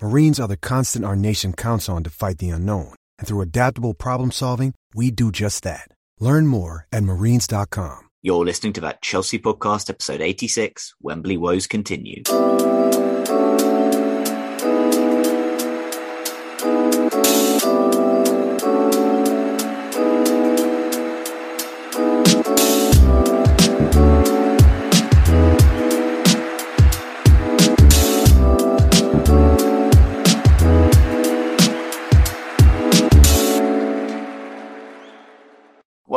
Marines are the constant our nation counts on to fight the unknown. And through adaptable problem solving, we do just that. Learn more at marines.com. You're listening to that Chelsea podcast, episode 86 Wembley Woes Continue.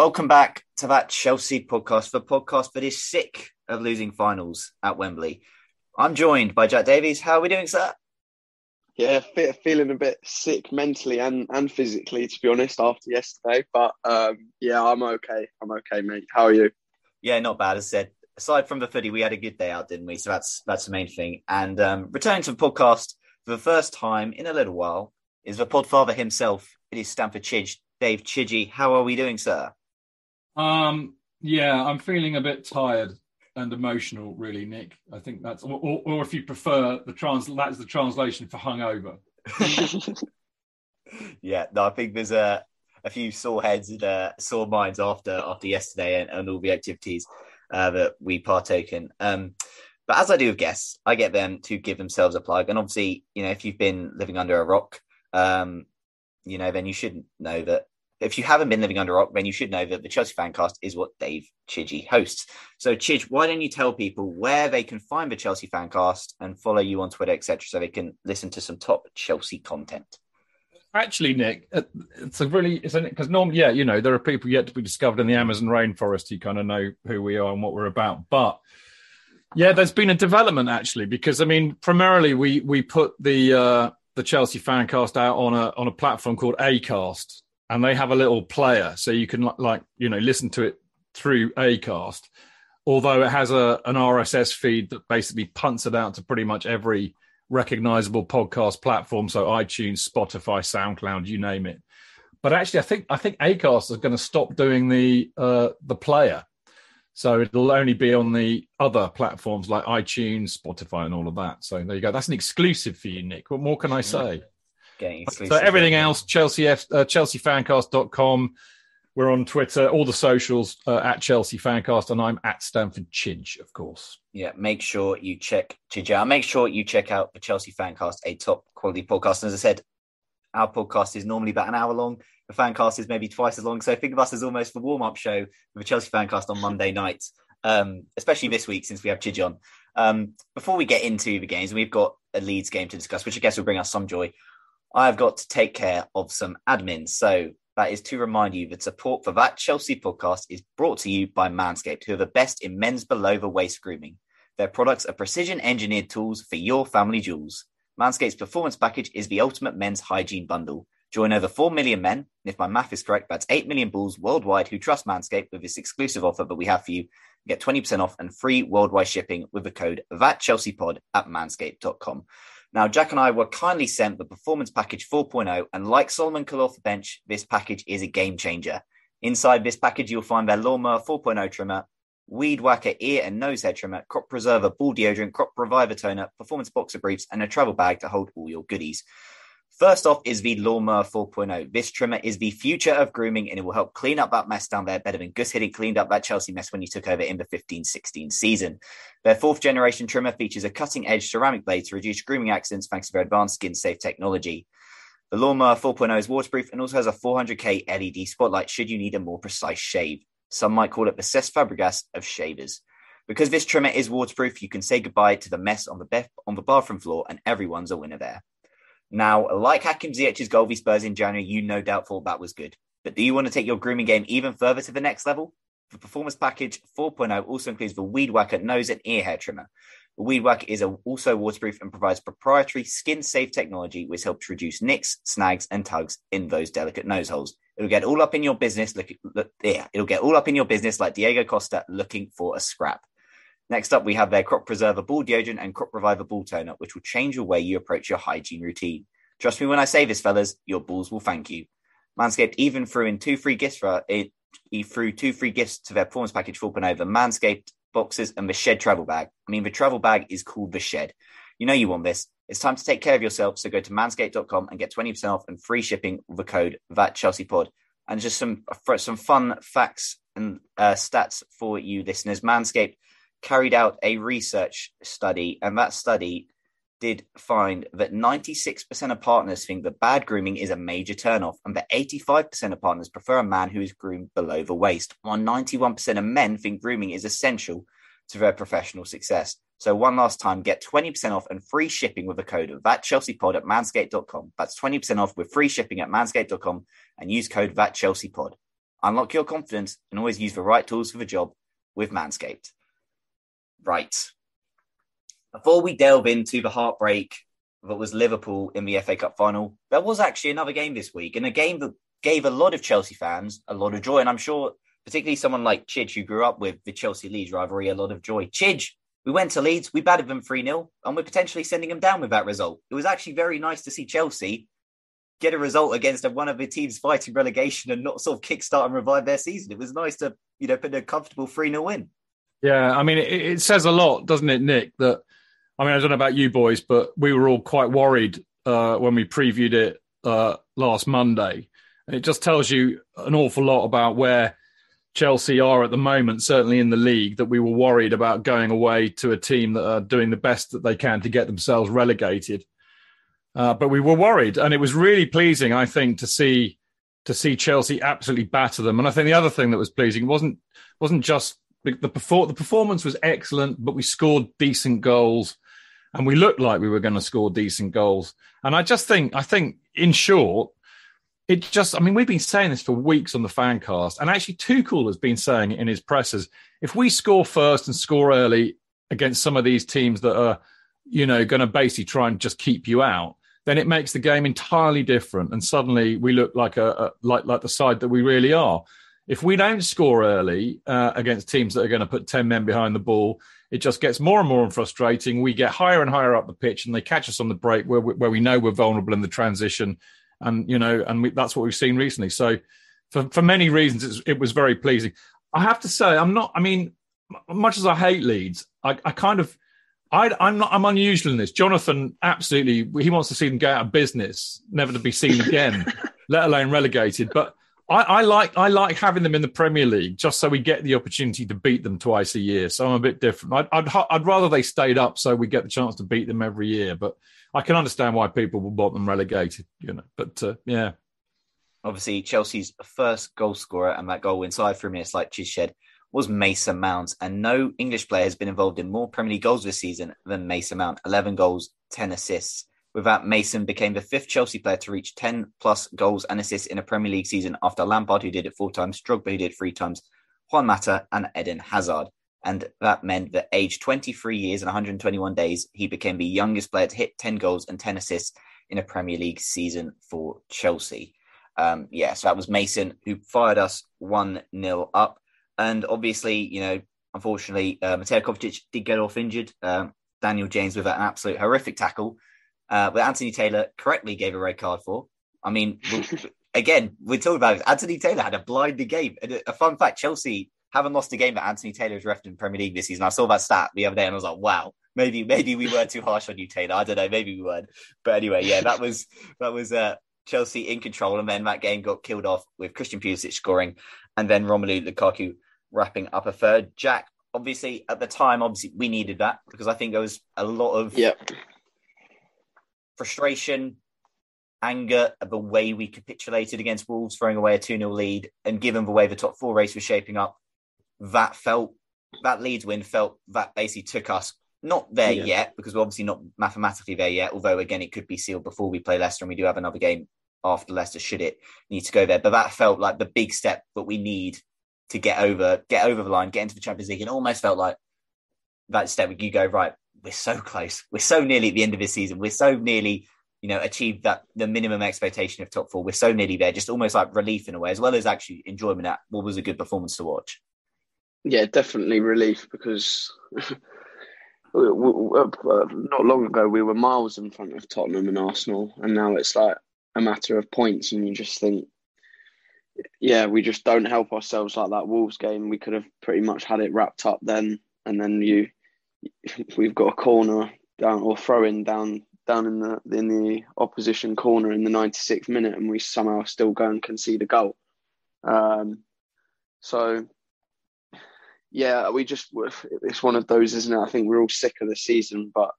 Welcome back to that Chelsea podcast, the podcast that is sick of losing finals at Wembley. I'm joined by Jack Davies. How are we doing, sir? Yeah, feeling a bit sick mentally and, and physically, to be honest, after yesterday. But um, yeah, I'm okay. I'm okay, mate. How are you? Yeah, not bad. As I said, aside from the footy, we had a good day out, didn't we? So that's that's the main thing. And um, returning to the podcast for the first time in a little while is the podfather himself. It is Stamford Chidge, Dave Chidgey. How are we doing, sir? Um, yeah, I'm feeling a bit tired and emotional, really, Nick. I think that's, or, or, or if you prefer, the trans that's the translation for hungover. yeah, no, I think there's a a few sore heads and uh, sore minds after after yesterday and, and all the activities uh, that we partake in. Um, but as I do with guests, I get them to give themselves a plug. And obviously, you know, if you've been living under a rock, um, you know, then you should know that if you haven't been living under a rock, then you should know that the Chelsea Fancast is what Dave Chidgey hosts. So, Chidge, why don't you tell people where they can find the Chelsea Fancast and follow you on Twitter, etc., so they can listen to some top Chelsea content? Actually, Nick, it's a really it's because normally, yeah, you know, there are people yet to be discovered in the Amazon rainforest who kind of know who we are and what we're about, but. Yeah, there's been a development actually because I mean, primarily we we put the uh, the Chelsea Fancast out on a on a platform called Acast, and they have a little player so you can like you know listen to it through acast. Although it has a an rss feed that basically punts it out to pretty much every recognizable podcast platform so itunes spotify soundcloud you name it. But actually i think i think acast is going to stop doing the uh the player. So it'll only be on the other platforms like itunes spotify and all of that. So there you go. That's an exclusive for you nick. What more can i say getting So everything else, Chelsea F, uh, ChelseaFancast.com. We're on Twitter, all the socials uh, at Chelsea Fancast, and I'm at Stamford Chidge, of course. Yeah, make sure you check Chidge out. Make sure you check out the Chelsea Fancast, a top quality podcast. And as I said, our podcast is normally about an hour long. The Fancast is maybe twice as long. So think of us as almost the warm up show for the Chelsea Fancast on Monday night, um, especially this week since we have Chidge on. Um, before we get into the games, we've got a Leeds game to discuss, which I guess will bring us some joy. I've got to take care of some admin. So that is to remind you that support for that Chelsea podcast is brought to you by Manscaped, who are the best in men's below the waist grooming. Their products are precision engineered tools for your family jewels. Manscaped's performance package is the ultimate men's hygiene bundle. Join over 4 million men, and if my math is correct, that's 8 million bulls worldwide who trust Manscaped with this exclusive offer that we have for you. Get 20% off and free worldwide shipping with the code ThatChelseaPod at manscaped.com. Now, Jack and I were kindly sent the Performance Package 4.0, and like Salomon Kalou for bench, this package is a game changer. Inside this package, you'll find their Lawnmower 4.0 trimmer, Weed Whacker ear and nose hair trimmer, Crop Preserver ball deodorant, Crop Reviver toner, performance boxer briefs, and a travel bag to hold all your goodies. First off is the Lawnmower 4.0. This trimmer is the future of grooming and it will help clean up that mess down there better than Gus Hiddink cleaned up that Chelsea mess when you took over in the 15 16 season. Their fourth generation trimmer features a cutting edge ceramic blade to reduce grooming accidents thanks to their advanced skin safe technology. The Lawnmower 4.0 is waterproof and also has a 400K LED spotlight should you need a more precise shave. Some might call it the Cesc Fabregas of shavers. Because this trimmer is waterproof, you can say goodbye to the mess on the, bef- on the bathroom floor and everyone's a winner there. Now, like Hakim Ziyech's goal v Spurs in January, you no doubt thought that was good. But do you want to take your grooming game even further to the next level? The Performance Package 4.0 also includes the Weed Whacker nose and ear hair trimmer. The Weed Whacker is also waterproof and provides proprietary skin-safe technology which helps reduce nicks, snags, and tugs in those delicate nose holes. It'll get all up in your business. Look, look, yeah, it'll get all up in your business like Diego Costa looking for a scrap. Next up, we have their Crop Preserver Ball Deodorant and Crop Reviver Ball Toner, which will change the way you approach your hygiene routine. Trust me when I say this, fellas, your balls will thank you. Manscaped even threw in two free gifts for it. He threw two free gifts to their performance package 4.0, the Manscaped boxes and the Shed travel bag. I mean, the travel bag is called the Shed. You know you want this. It's time to take care of yourself. So go to manscaped.com and get 20% off and free shipping with the code that Chelsea pod. And just some some fun facts and uh, stats for you listeners. Manscaped carried out a research study, and that study did find that 96% of partners think that bad grooming is a major turnoff, and that 85% of partners prefer a man who is groomed below the waist, while 91% of men think grooming is essential to their professional success. So, one last time, get 20% off and free shipping with the code of that Chelsea pod at manscaped.com. That's 20% off with free shipping at manscaped.com and use code that Chelsea pod. Unlock your confidence and always use the right tools for the job with Manscaped. Right. Before we delve into the heartbreak that was Liverpool in the FA Cup final, there was actually another game this week, and a game that gave a lot of Chelsea fans a lot of joy. And I'm sure, particularly someone like Chidge, who grew up with the Chelsea Leeds rivalry, a lot of joy. Chidge, we went to Leeds, we battered them 3 0, and we're potentially sending them down with that result. It was actually very nice to see Chelsea get a result against one of the teams fighting relegation and not sort of kickstart and revive their season. It was nice to, you know, put a comfortable 3 0 win. Yeah, I mean, it, it, says a lot, doesn't it, Nick? That I mean, I don't know about you boys, but we were all quite worried uh, when we previewed it uh, last Monday, and it just tells you an awful lot about where Chelsea are at the moment, certainly in the league. That we were worried about going away to a team that are doing the best that they can to get themselves relegated. Uh, but we were worried, and it was really pleasing, I think, to see to see Chelsea absolutely batter them. And I think the other thing that was pleasing wasn't wasn't just the, the, the performance was excellent, but we scored decent goals and we looked like we were going to score decent goals. And I just think, I think in short, it just, I mean, we've been saying this for weeks on the fan cast, and actually Tuchel has been saying it in his presses. If we score first and score early against some of these teams that are, you know, going to basically try and just keep you out, then it makes the game entirely different. And suddenly we look like a, a like like the side that we really are. If we don't score early uh, against teams that are going to put 10 men behind the ball, it just gets more and more frustrating. We get higher and higher up the pitch and they catch us on the break where we, where we know we're vulnerable in the transition. And, you know, and we, that's what we've seen recently. So for, for many reasons, it was very pleasing. I have to say, I'm not, I mean, much as I hate Leeds, I, I kind of, I, am not. I'm unusual in this. Jonathan, absolutely, he wants to see them go out of business, never to be seen again, let alone relegated. But I, I, like I like having them in the Premier League just so we get the opportunity to beat them twice a year. So I'm a bit different. I'd, I'd, I'd rather they stayed up so we get the chance to beat them every year. But I can understand why people will want them relegated. You know, but uh, yeah. Obviously, Chelsea's first goal scorer and that goal inside three minutes, like Chished, was Mason Mount, and no English player has been involved in more Premier League goals this season than Mason Mount. Eleven goals, ten assists. With that, Mason became the fifth Chelsea player to reach 10 plus goals and assists in a Premier League season after Lampard, who did it four times, Drogba, who did it three times, Juan Mata, and Eden Hazard. And that meant that aged 23 years and 121 days, he became the youngest player to hit 10 goals and 10 assists in a Premier League season for Chelsea. Um, yeah, so that was Mason who fired us 1 0 up. And obviously, you know, unfortunately, uh, Mateo Kovacic did get off injured. Um, Daniel James with an absolute horrific tackle uh, but Anthony Taylor correctly gave a red card for. I mean, again, we're talking about it. Anthony Taylor had a blinding game. And a fun fact: Chelsea haven't lost a game that Anthony Taylor has refed in Premier League this season. I saw that stat the other day and I was like, wow, maybe maybe we were too harsh on you, Taylor. I don't know, maybe we weren't. But anyway, yeah, that was that was uh, Chelsea in control, and then that game got killed off with Christian Pulisic scoring, and then Romelu Lukaku wrapping up a third. Jack, obviously at the time, obviously we needed that because I think there was a lot of Yep. Frustration, anger at the way we capitulated against Wolves, throwing away a 2 0 lead, and given the way the top four race was shaping up, that felt that Leeds win felt that basically took us not there Yeah. yet because we're obviously not mathematically there yet. Although again, it could be sealed before we play Leicester, and we do have another game after Leicester. Should it need to go there, but that felt like the big step that we need to get over, get over the line, get into the Champions League. It almost felt like that step where you go right. We're so close. We're so nearly at the end of this season. We're so nearly, you know, achieved that the minimum expectation of top four. We're so nearly there. Just almost like relief in a way, as well as actually enjoyment at what was a good performance to watch. Yeah, definitely relief because uh, not long ago we were miles in front of Tottenham and Arsenal, and now it's like a matter of points, and you just think, yeah, we just don't help ourselves like that Wolves game. We could have pretty much had it wrapped up then, and then you, we've got a corner down or throw in down down in the in the opposition corner in the 96th minute, and we somehow still go and concede a goal. Um, so yeah, we just it's one of those, isn't it? I think we're all sick of the season, but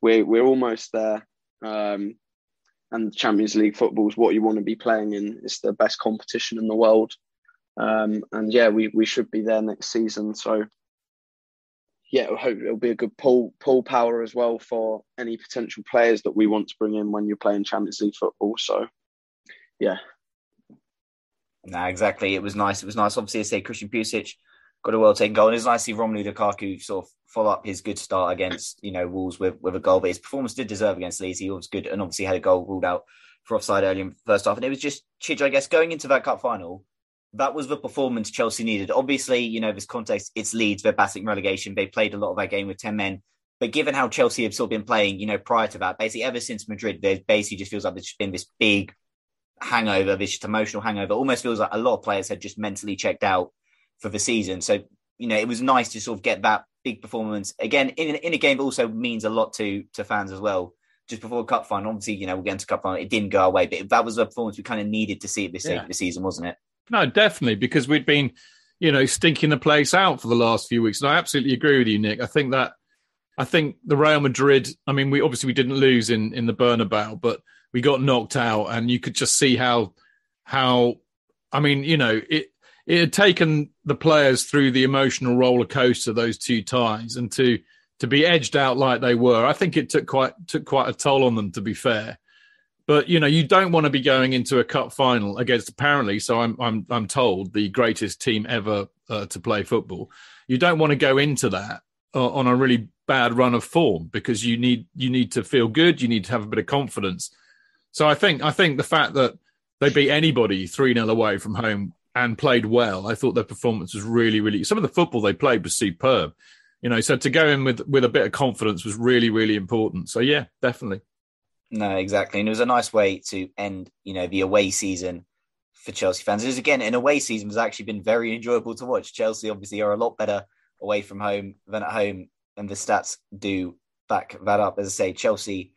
we're we're almost there. Um, and Champions League football is what you want to be playing in. It's the best competition in the world, um, and yeah, we we should be there next season. So yeah, I hope it'll be a good pull pull power as well for any potential players that we want to bring in when you're playing Champions League football. So yeah, Nah, exactly. It was nice. It was nice. Obviously, I say Christian Pulisic got a well taken goal, and it's nice to see Romelu Lukaku sort of follow up his good start against you know Wolves with with a goal. But his performance did deserve against Leeds. He was good, and obviously had a goal ruled out for offside early in the first half. And it was just Chidge, I guess, going into that cup final. That was the performance Chelsea needed. Obviously, you know, this context, it's Leeds, they're battling relegation. They played a lot of that game with 10 men. But given how Chelsea have sort of been playing, you know, prior to that, basically ever since Madrid, there basically just feels like there's been this big hangover, this just emotional hangover. Almost feels like a lot of players had just mentally checked out for the season. So, you know, it was nice to sort of get that big performance again in, in a game that also means a lot to to fans as well. Just before the cup final, obviously, you know, we're get to cup final. It didn't go our way, but that was a performance we kind of needed to see at this stage Yeah. of the season, wasn't it? No, definitely, because we'd been, you know, stinking the place out for the last few weeks. And I absolutely agree with you, Nick. I think that, I think the Real Madrid. I mean, we obviously we didn't lose in in the Bernabeu, but we got knocked out, and you could just see how, how, I mean, you know, it it had taken the players through the emotional roller coaster those two ties, and to to be edged out like they were, I think it took quite took quite a toll on them. To be fair, but you know, you don't want to be going into a cup final against apparently, so I'm I'm I'm told the greatest team ever uh, to play football. You don't want to go into that uh, on a really bad run of form because you need you need to feel good. You need to have a bit of confidence. So I think I think the fact that they beat anybody three 0 away from home and played well, I thought their performance was really really. Some of the football they played was superb. You know, so to go in with with a bit of confidence was really really important. So yeah, definitely. No, exactly. And it was a nice way to end, you know, the away season for Chelsea fans. It was again an away season has actually been very enjoyable to watch. Chelsea obviously are a lot better away from home than at home, and the stats do back that up. As I say, Chelsea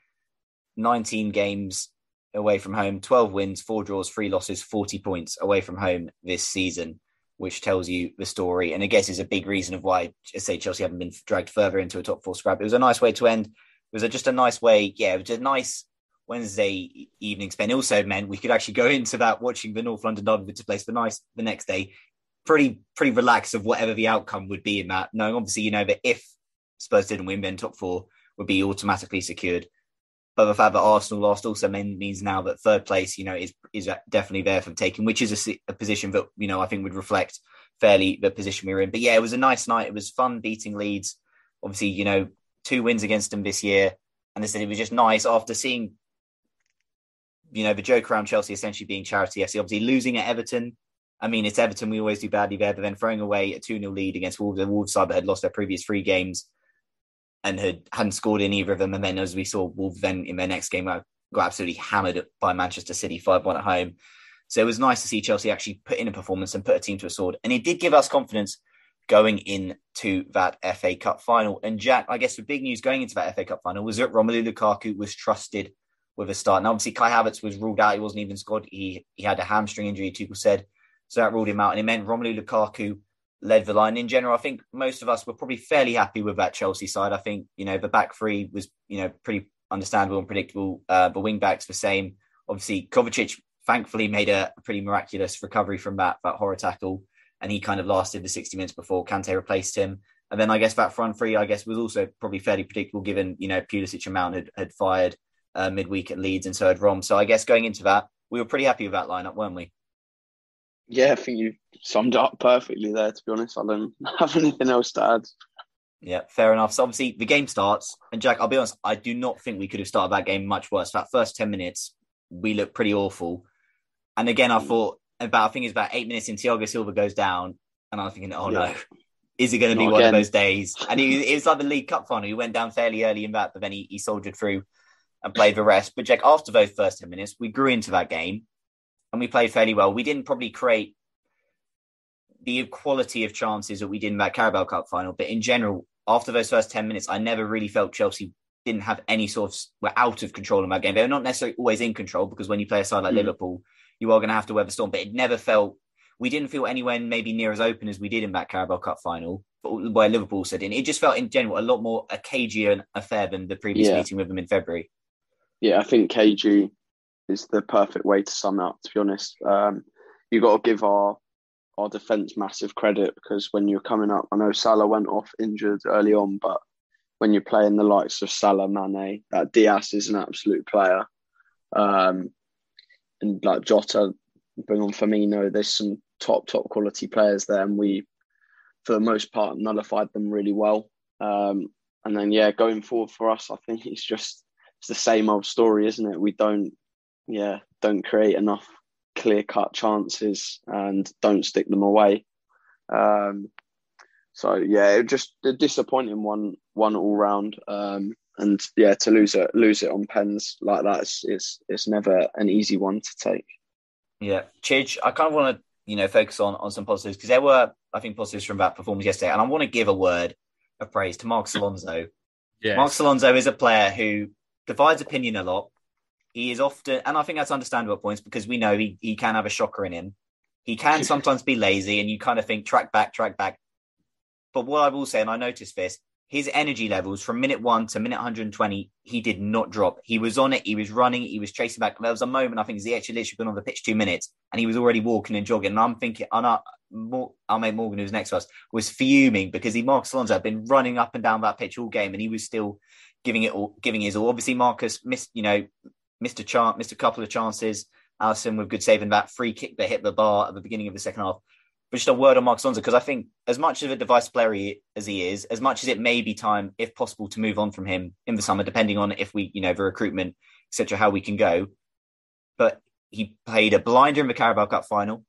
19 games away from home, 12 wins, four draws, three losses, 40 points away from home this season, which tells you the story. And I guess is a big reason of why I say Chelsea haven't been dragged further into a top four scrap. It was a nice way to end. It was just a nice way. Yeah, it was a nice Wednesday evening spend. It also meant we could actually go into that watching the North London derby to place the nice the next day, pretty pretty relaxed of whatever the outcome would be in that. Knowing obviously you know that if Spurs didn't win, then top four would be automatically secured. But the fact that Arsenal lost also mean, means now that third place, you know, is is definitely there for taking, which is a, a position that you know I think would reflect fairly the position we were in. But yeah, it was a nice night. It was fun beating Leeds. Obviously, you know, two wins against them this year, and they said it was just nice after seeing, you know, the joke around Chelsea essentially being charity FC. Obviously, losing at Everton. I mean, it's Everton. We always do badly there, but then throwing away a 2 0 lead against Wolves, a Wolves side that had lost their previous three games and had hadn't scored in either of them. And then, as we saw, Wolves then in their next game got got absolutely hammered by Manchester City 5 1 at home. So it was nice to see Chelsea actually put in a performance and put a team to a sword. And it did give us confidence going into that FA Cup final. And Jack, I guess the big news going into that FA Cup final was that Romelu Lukaku was trusted with a start. And obviously Kai Havertz was ruled out. He wasn't even scored. He he had a hamstring injury, Tuchel said. So that ruled him out. And it meant Romelu Lukaku led the line. In general, I think most of us were probably fairly happy with that Chelsea side. I think, you know, the back three was, you know, pretty understandable and predictable. Uh, the wing backs the same. Obviously, Kovacic thankfully made a pretty miraculous recovery from that that horror tackle, and he kind of lasted the 60 minutes before Kante replaced him. And then I guess that front three, I guess, was also probably fairly predictable given, you know, Pulisic and Mount had, had fired uh, midweek at Leeds and so had Rom. So I guess going into that, we were pretty happy with that lineup, weren't we? Yeah, I think you summed up perfectly there, to be honest. I don't have anything else to add. Yeah, fair enough. So obviously the game starts, and Jack, I'll be honest, I do not think we could have started that game much worse. That first 10 minutes, we looked pretty awful. And again, I thought about I think it's about eight minutes in Thiago Silva goes down, and I'm thinking, oh yeah. no, is it going to be one again. of those days? And it, it, was like the League Cup final. He went down fairly early in that, but then he, he soldiered through and played the rest. But Jack, after those first ten minutes, we grew into that game, and we played fairly well. We didn't probably create the quality of chances that we did in that Carabao Cup final, but in general, after those first ten minutes, I never really felt Chelsea didn't have any sort of were out of control in that game. They were not necessarily always in control because when you play a side like mm. Liverpool you are going to have to weather storm. But it never felt we didn't feel anywhere maybe near as open as we did in that Carabao Cup final, but where Liverpool said in. It just felt in general a lot more a cagier affair than the previous yeah. meeting with them in February. Yeah, I think cagey is the perfect way to sum up. To be honest, um, you got to give our our defense massive credit because when you're coming up, I know Salah went off injured early on, but when you're playing the likes of Salah, Mane, that Diaz is an absolute player. Um, and like Jota, bring on Firmino. There's some top top quality players there, and we, for the most part, nullified them really well. Um, and then yeah, going forward for us, I think it's just it's the same old story, isn't it? We don't yeah don't create enough clear cut chances and don't stick them away. Um, so yeah, it just a disappointing one one all round. Um, and yeah, to lose it lose it on pens like that is it's, it's never an easy one to take. Yeah, Chidge, I kind of want to you know focus on on some positives because there were I think positives from that performance yesterday, and I want to give a word of praise to Mark Alonso. yes. Mark Alonso is a player who divides opinion a lot. He is often, and I think that's understandable at points because we know he, he can have a shocker in him. He can sometimes be lazy, and you kind of think track back, track back. But what I will say, and I noticed this, his energy levels from minute one to minute 120, he did not drop. He was on it. He was running. He was chasing back. There was a moment, I think, he actually literally been on the pitch two minutes and he was already walking and jogging. And I'm thinking, and I, our mate Morgan, who's next to us, was fuming because he, Marcos Alonso, had been running up and down that pitch all game and he was still giving it all, giving his all. Obviously, Marcus missed, you know, missed a chance, missed a couple of chances. Alisson with good saving that free kick that hit the bar at the beginning of the second half. But just a word on Mark Alonso because I think as much of a device player he, as he is, as much as it may be time, if possible, to move on from him in the summer, depending on if we, you know, the recruitment, etc., how we can go. But he played a blinder in the Carabao Cup final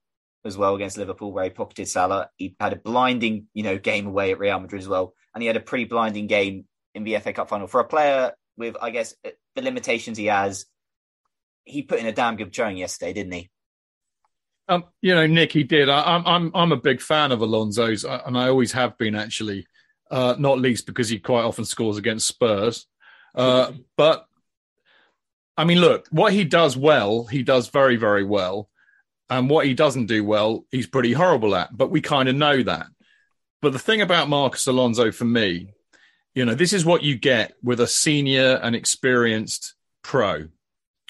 as well against Liverpool, where he pocketed Salah. He had a blinding, you know, game away at Real Madrid as well, and he had a pretty blinding game in the FA Cup final for a player with, I guess, the limitations he has. He put in a damn good showing yesterday, didn't he? Um, you know, Nick, he did. I, am I'm I'm a big fan of Alonso's, and I always have been actually. Uh, not least because he quite often scores against Spurs. Uh, but I mean, look, what he does well, he does very very well, and what he doesn't do well, he's pretty horrible at. But we kind of know that. But the thing about Marcos Alonso for me, you know, this is what you get with a senior and experienced pro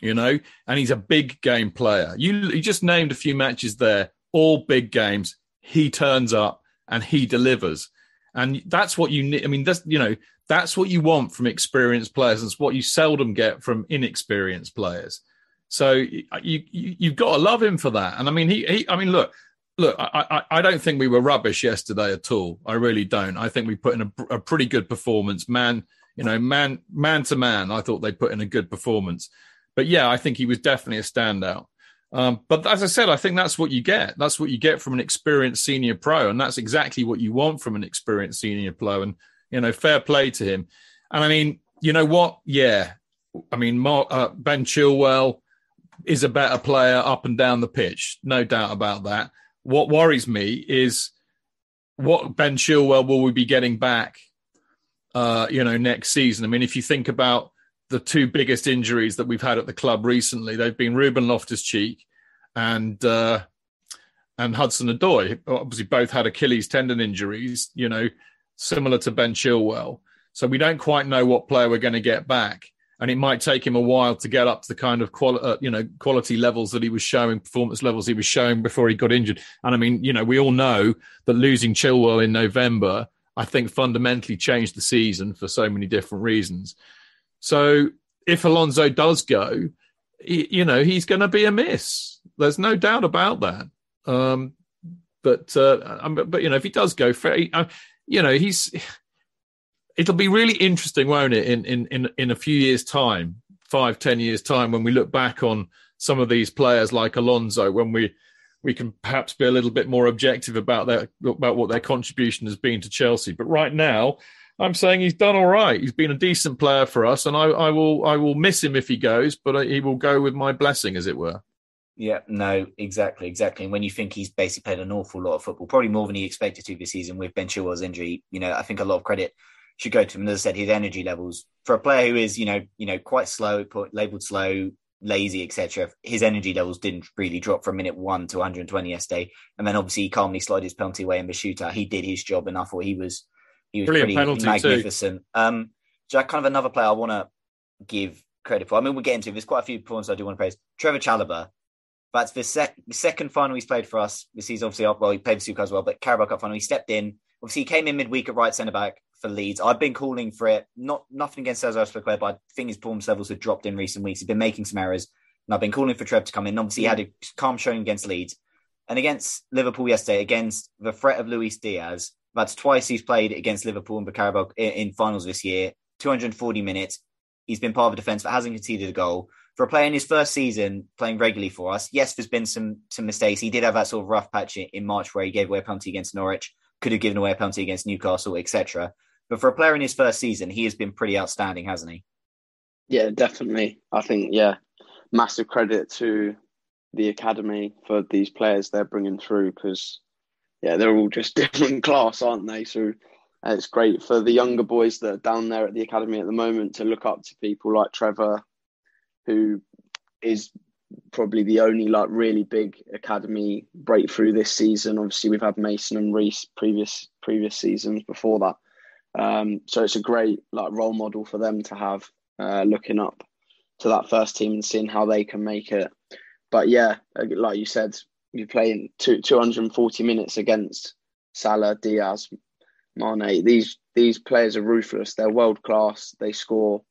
you know, and he's a big game player. You, you just named a few matches there, all big games. He turns up and he delivers. And that's what you need. I mean, that's, you know, that's what you want from experienced players. It's what you seldom get from inexperienced players. So uh, you, you you've got to love him for that. And I mean, he, he I mean, look, look, I, I, I don't think we were rubbish yesterday at all. I really don't. I think we put in a, a pretty good performance, man. You know, man, man to man. I thought they put in a good performance but yeah, I think he was definitely a standout. Um, but as I said, I think that's what you get. That's what you get from an experienced senior pro, and that's exactly what you want from an experienced senior pro. And you know, fair play to him. And I mean, you know what? Yeah, I mean, Mark, uh, Ben Chilwell is a better player up and down the pitch, no doubt about that. What worries me is what Ben Chilwell will we be getting back? Uh, you know, next season. I mean, if you think about the two biggest injuries that we've had at the club recently, they've been Ruben Loftus Cheek and uh, and Hudson Odoi. Obviously, both had Achilles tendon injuries. You know, similar to Ben Chilwell. So we don't quite know what player we're going to get back, and it might take him a while to get up to the kind of quality, uh, you know, quality levels that he was showing, performance levels he was showing before he got injured. And I mean, you know, we all know that losing Chilwell in November, I think, fundamentally changed the season for so many different reasons. So if Alonso does go, you know, he's going to be a miss. There's no doubt about that. Um, but uh, but you know, if he does go, uh, you know, he's. It'll be really interesting, won't it? In in in in a few years' time, five, ten years' time, when we look back on some of these players like Alonso, when we we can perhaps be a little bit more objective about their about what their contribution has been to Chelsea. But right now, I'm saying he's done all right. He's been a decent player for us, and I, I will I will miss him if he goes, but he will go with my blessing, as it were. Yeah, no, exactly, exactly. And when you think he's basically played an awful lot of football, probably more than he expected to this season with Ben Chilwell's injury, you know, I think a lot of credit should go to him. As I said, his energy levels for a player who is, you know, you know, quite slow, labeled slow, lazy, etc. His energy levels didn't really drop from minute one to 120 yesterday, and then obviously he calmly slid his penalty away in the shootout. He did his job, and I thought he was he was Brilliant pretty magnificent. Too. Um, Jack, kind of another player I want to give credit for. I mean, we'll get into. There's quite a few points I do want to praise. Trevor Chalobah. That's the, sec- second final he's played for us. This season, obviously, well, he played for Suka as well, but Carabao Cup final, he stepped in. Obviously, he came in midweek at right centre back for Leeds. I've been calling for it. Not nothing against Cesar Azpilicueta, but I think his performance levels have dropped in recent weeks. He's been making some errors, and I've been calling for Trev to come in. Obviously, he had a calm showing against Leeds, and against Liverpool yesterday, against the threat of Luis Diaz. That's twice he's played against Liverpool and Carabao in, in finals this year. 240 minutes. He's been part of the defence, but hasn't conceded a goal. For a player in his first season playing regularly for us, yes, there's been some some mistakes. He did have that sort of rough patch in March where he gave away a penalty against Norwich, could have given away a penalty against Newcastle, etc. But for a player in his first season, he has been pretty outstanding, hasn't he? Yeah, definitely. I think yeah, massive credit to the academy for these players they're bringing through because yeah, they're all just different class, aren't they? So uh, it's great for the younger boys that are down there at the academy at the moment to look up to people like Trevor, who is probably the only like really big academy breakthrough this season. Obviously, we've had Mason and Reese previous previous seasons before that. Um, so it's a great like role model for them to have, uh, looking up to that first team and seeing how they can make it. But yeah, like you said, you're playing two, 240 minutes against Salah, Diaz, Mane. These these players are ruthless. They're world class. They score.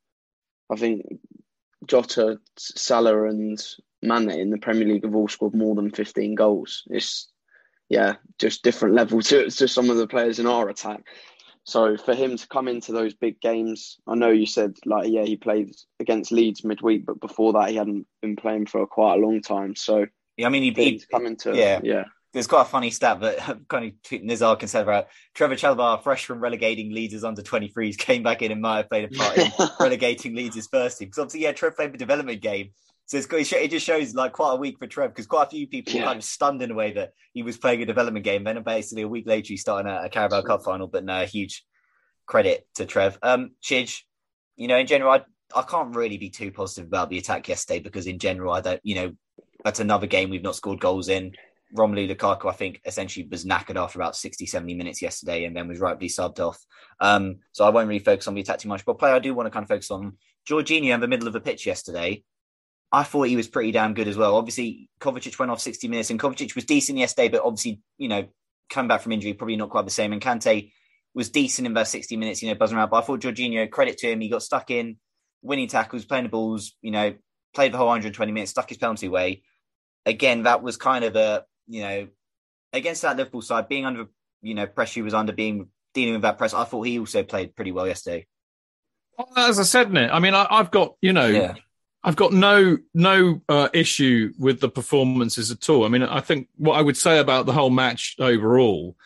I think Jota, Salah, and Mane in the Premier League have all scored more than 15 goals. It's yeah, just different level to to some of the players in our attack. So for him to come into those big games, I know you said like yeah he played against Leeds midweek, but before that he hadn't been playing for quite a long time. So I mean he, he coming to yeah yeah. There's quite a funny stat that kind of Nizar can say about Trevor Chalobah, fresh from relegating Leeds' under 23s, came back in and might have played a part in relegating Leeds' first team. Because obviously, yeah, Trev played the development game, so it just shows like quite a week for Trev because quite a few people yeah. were kind of stunned in a way that he was playing a development game. Then basically a week later, he's starting a, a Carabao Cup final. But no, huge credit to Trev. Um, Chidge, you know, in general, I, I can't really be too positive about the attack yesterday because in general, I don't, you know, that's another game we've not scored goals in. Romelu Lukaku, I think, essentially was knackered after about 60, 70 minutes yesterday and then was rightly subbed off. Um, so I won't really focus on the attack too much. But player I do want to kind of focus on Jorginho in the middle of the pitch yesterday. I thought he was pretty damn good as well. Obviously, Kovacic went off 60 minutes, and Kovacic was decent yesterday, but obviously, you know, coming back from injury, probably not quite the same. And Kante was decent in about 60 minutes, you know, buzzing around. But I thought Jorginho, credit to him, he got stuck in, winning tackles, playing the balls, you know, played the whole 120 minutes, stuck his penalty away. Again, that was kind of a, you know, against that Liverpool side, being under, you know, pressure he was under, being dealing with that press, I thought he also played pretty well yesterday. As I said, Nick, I mean, I, have got, you know, yeah. I've got no no uh, issue with the performances at all. I mean, I think what I would say about the whole match overall,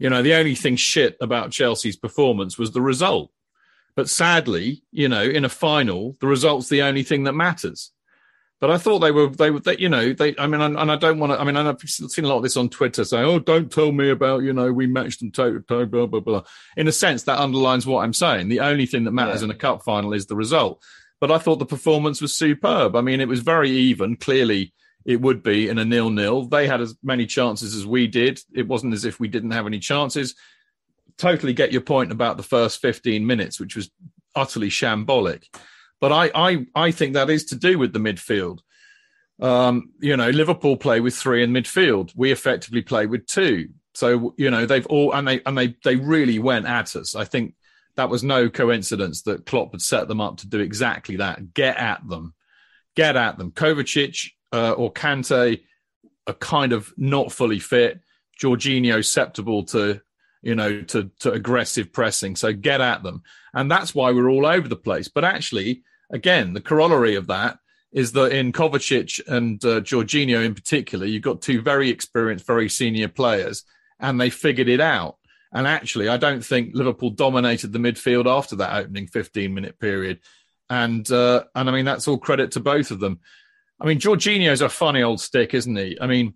you know, the only thing shit about Chelsea's performance was the result. But sadly, you know, in a final, the result's the only thing that matters. But I thought they were they were they, you know they I mean and, and I don't want to I mean I've seen a lot of this on Twitter saying oh don't tell me about you know we matched them toe to toe blah blah blah. In a sense that underlines what I'm saying. The only thing that matters Yeah. in a cup final is the result. But I thought the performance was superb. I mean it was very even. Clearly it would be in a nil nil. They had as many chances as we did. It wasn't as if we didn't have any chances. Totally get your point about the first 15 minutes, which was utterly shambolic. But I, I, I think that is to do with the midfield. Um, you know, Liverpool play with three in midfield. We effectively play with two. So you know they've all and they and they they really went at us. I think that was no coincidence that Klopp had set them up to do exactly that. Get at them, get at them. Kovacic uh, or Kante are kind of not fully fit. Jorginho susceptible to you know to to aggressive pressing. So get at them, and that's why we're all over the place. But actually, again, the corollary of that is that in Kovacic and uh, Jorginho in particular, you've got two very experienced, very senior players, and they figured it out. And actually, I don't think Liverpool dominated the midfield after that opening 15 minute period. And uh, and I mean that's all credit to both of them. I mean, Jorginho's a funny old stick, isn't he? I mean,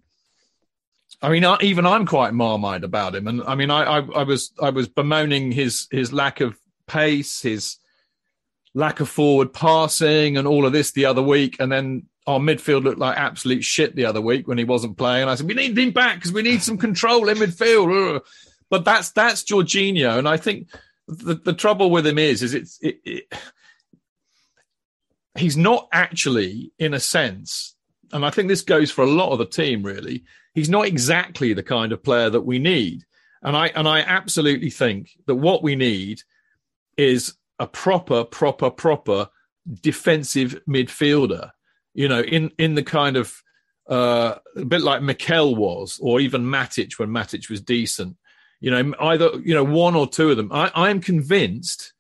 I mean, even I'm quite marmite about him. And I mean, I, I, I was I was bemoaning his his lack of pace, his lack of forward passing, and all of this the other week. And then our midfield looked like absolute shit the other week when he wasn't playing. I said, we need him back because we need some control in midfield. But that's that's Jorginho, and I think the, the trouble with him is is it's it, it, he's not actually in a sense, and I think this goes for a lot of the team really. He's not exactly the kind of player that we need, and I and I absolutely think that what we need is a proper, proper, proper defensive midfielder. You know, in in the kind of uh, a bit like Mikel was, or even Matic when Matic was decent. You know, either you know one or two of them. I, I am convinced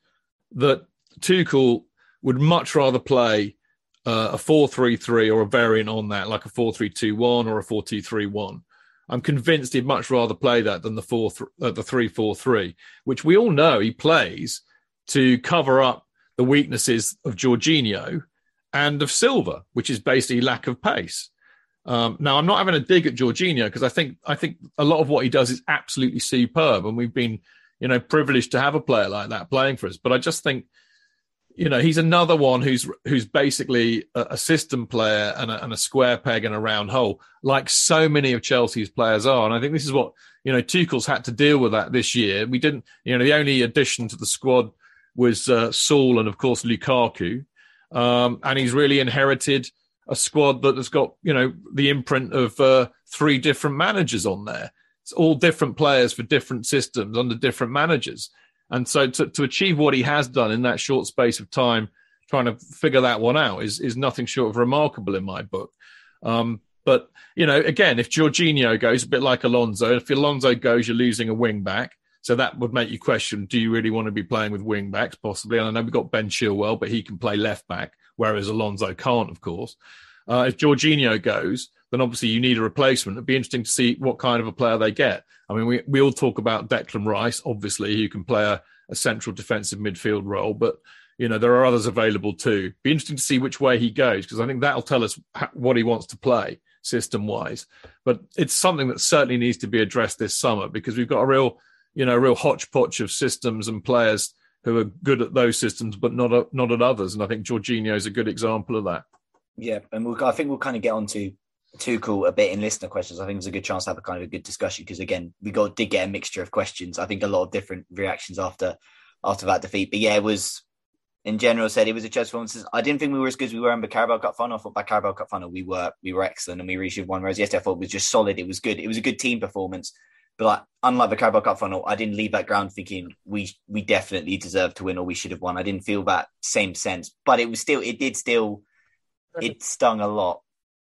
that Tuchel would much rather play uh, a four-three-three or a variant on that, like a four-three-two-one or a four-two-three-one. I'm convinced he'd much rather play that than the four, th- uh, the three-four-three, which we all know he plays to cover up the weaknesses of Jorginho and of Silva, which is basically lack of pace. Um, now, I'm not having a dig at Jorginho because I think I think a lot of what he does is absolutely superb, and we've been, you know, privileged to have a player like that playing for us. But I just think, you know, he's another one who's who's basically a, a system player and a, and a square peg and a round hole, like so many of Chelsea's players are. And I think this is what you know Tuchel's had to deal with that this year. We didn't, you know, the only addition to the squad was uh, Saul and of course Lukaku, um, and he's really inherited a squad that has got you know the imprint of uh, three different managers on there. It's all different players for different systems under different managers, and so to, to achieve what he has done in that short space of time, trying to figure that one out is is nothing short of remarkable in my book. Um, but you know, again, if Jorginho goes a bit like Alonso, if Alonso goes, you're losing a wing back. So that would make you question: Do you really want to be playing with wing backs? Possibly. And I know we've got Ben Chilwell, but he can play left back, whereas Alonso can't, of course. Uh, if Jorginho goes, then obviously you need a replacement. It'd be interesting to see what kind of a player they get. I mean, we, we all talk about Declan Rice, obviously, who can play a, a central defensive midfield role, but you know there are others available too. Be interesting to see which way he goes because I think that'll tell us what he wants to play system wise. But it's something that certainly needs to be addressed this summer because we've got a real, you know, a real hodgepodge of systems and players who are good at those systems but not not at others. And I think Jorginho is a good example of that. Yeah, and we'll, I think we'll kind of get on to Tuchel a bit in listener questions. I think there's a good chance to have a kind of a good discussion because again, we got did get a mixture of questions. I think a lot of different reactions after after that defeat. But yeah, it was in general said it was a Chelsea performance. I didn't think we were as good as we were in the Carabao Cup final. I thought by Carabao Cup final we were we were excellent and we really should have won. Whereas yesterday I thought it was just solid. It was good. It was a good team performance. But like, unlike the Carabao Cup final, I didn't leave that ground thinking we we definitely deserved to win or we should have won. I didn't feel that same sense. But it was still it did still it stung a lot.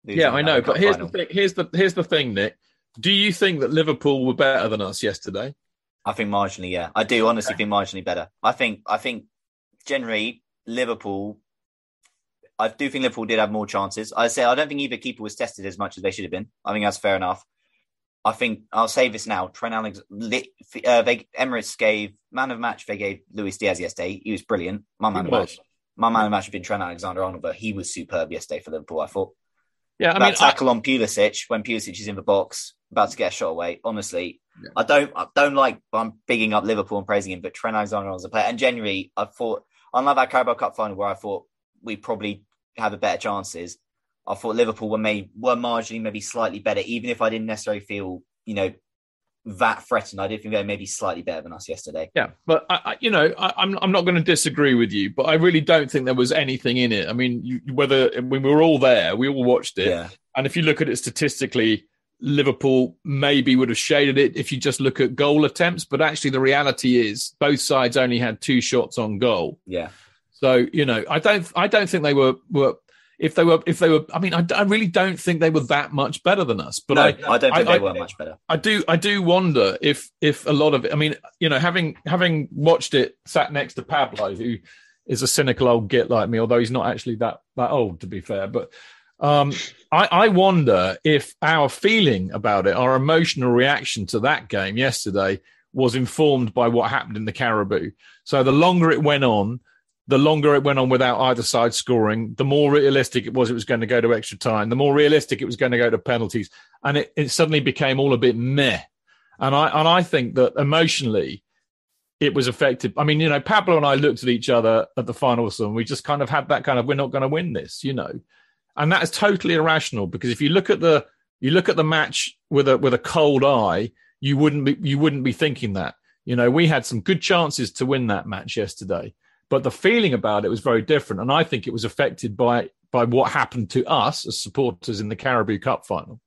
Yeah, I know. But here's final. the thing. Here's the here's the thing, Nick. Do you think that Liverpool were better than us yesterday? I think marginally, yeah. I do honestly think marginally better. I think I think generally Liverpool I do think Liverpool did have more chances. I say I don't think either keeper was tested as much as they should have been. I think that's fair enough. I think I'll say this now. Trent Alex, uh, they, Emirates gave man of match. They gave Luis Diaz yesterday. He was brilliant. My man He of was. match. my man of match has been Trent Alexander-Arnold, but he was superb yesterday for Liverpool. I thought. Yeah, I that mean, tackle on Pulisic when Pulisic is in the box, about to get a shot away. Honestly, yeah. I don't, I don't like. I'm bigging up Liverpool and praising him, but Trent Alexander-Arnold's a player, and genuinely, I thought, unlike that Carabao Cup final where I thought we probably have a better chances, I thought Liverpool were may were marginally maybe slightly better, even if I didn't necessarily feel, you know, that threatened. I did think they were maybe slightly better than us yesterday. Yeah, but I, I, you know, I, am I'm, I'm not going to disagree with you, but I really don't think there was anything in it. I mean, you, whether when we were all there, we all watched it, yeah. and if you look at it statistically, Liverpool maybe would have shaded it if you just look at goal attempts, but actually the reality is both sides only had two shots on goal. Yeah. So you know, I don't I don't think they were were if they were if they were i mean i, I really don't think they were that much better than us but no, I, I don't think I, they were much better. I do i do wonder if if a lot of it i mean you know having having watched it sat next to pablo who is a cynical old git like me although he's not actually that that old to be fair but um, I, I wonder if our feeling about it our emotional reaction to that game yesterday was informed by what happened in the carabao so the longer it went on the longer it went on without either side scoring, the more realistic it was it was going to go to extra time, the more realistic it was going to go to penalties. And it, it suddenly became all a bit meh. And I and I think that emotionally it was affected. I mean, you know, Pablo and I looked at each other at the final whistle and we just kind of had that kind of we're not going to win this, you know. And that is totally irrational because if you look at the you look at the match with a with a cold eye, you wouldn't be you wouldn't be thinking that. You know, we had some good chances to win that match yesterday but the feeling about it was very different, and I think it was affected by by what happened to us as supporters in the Carabao Cup final.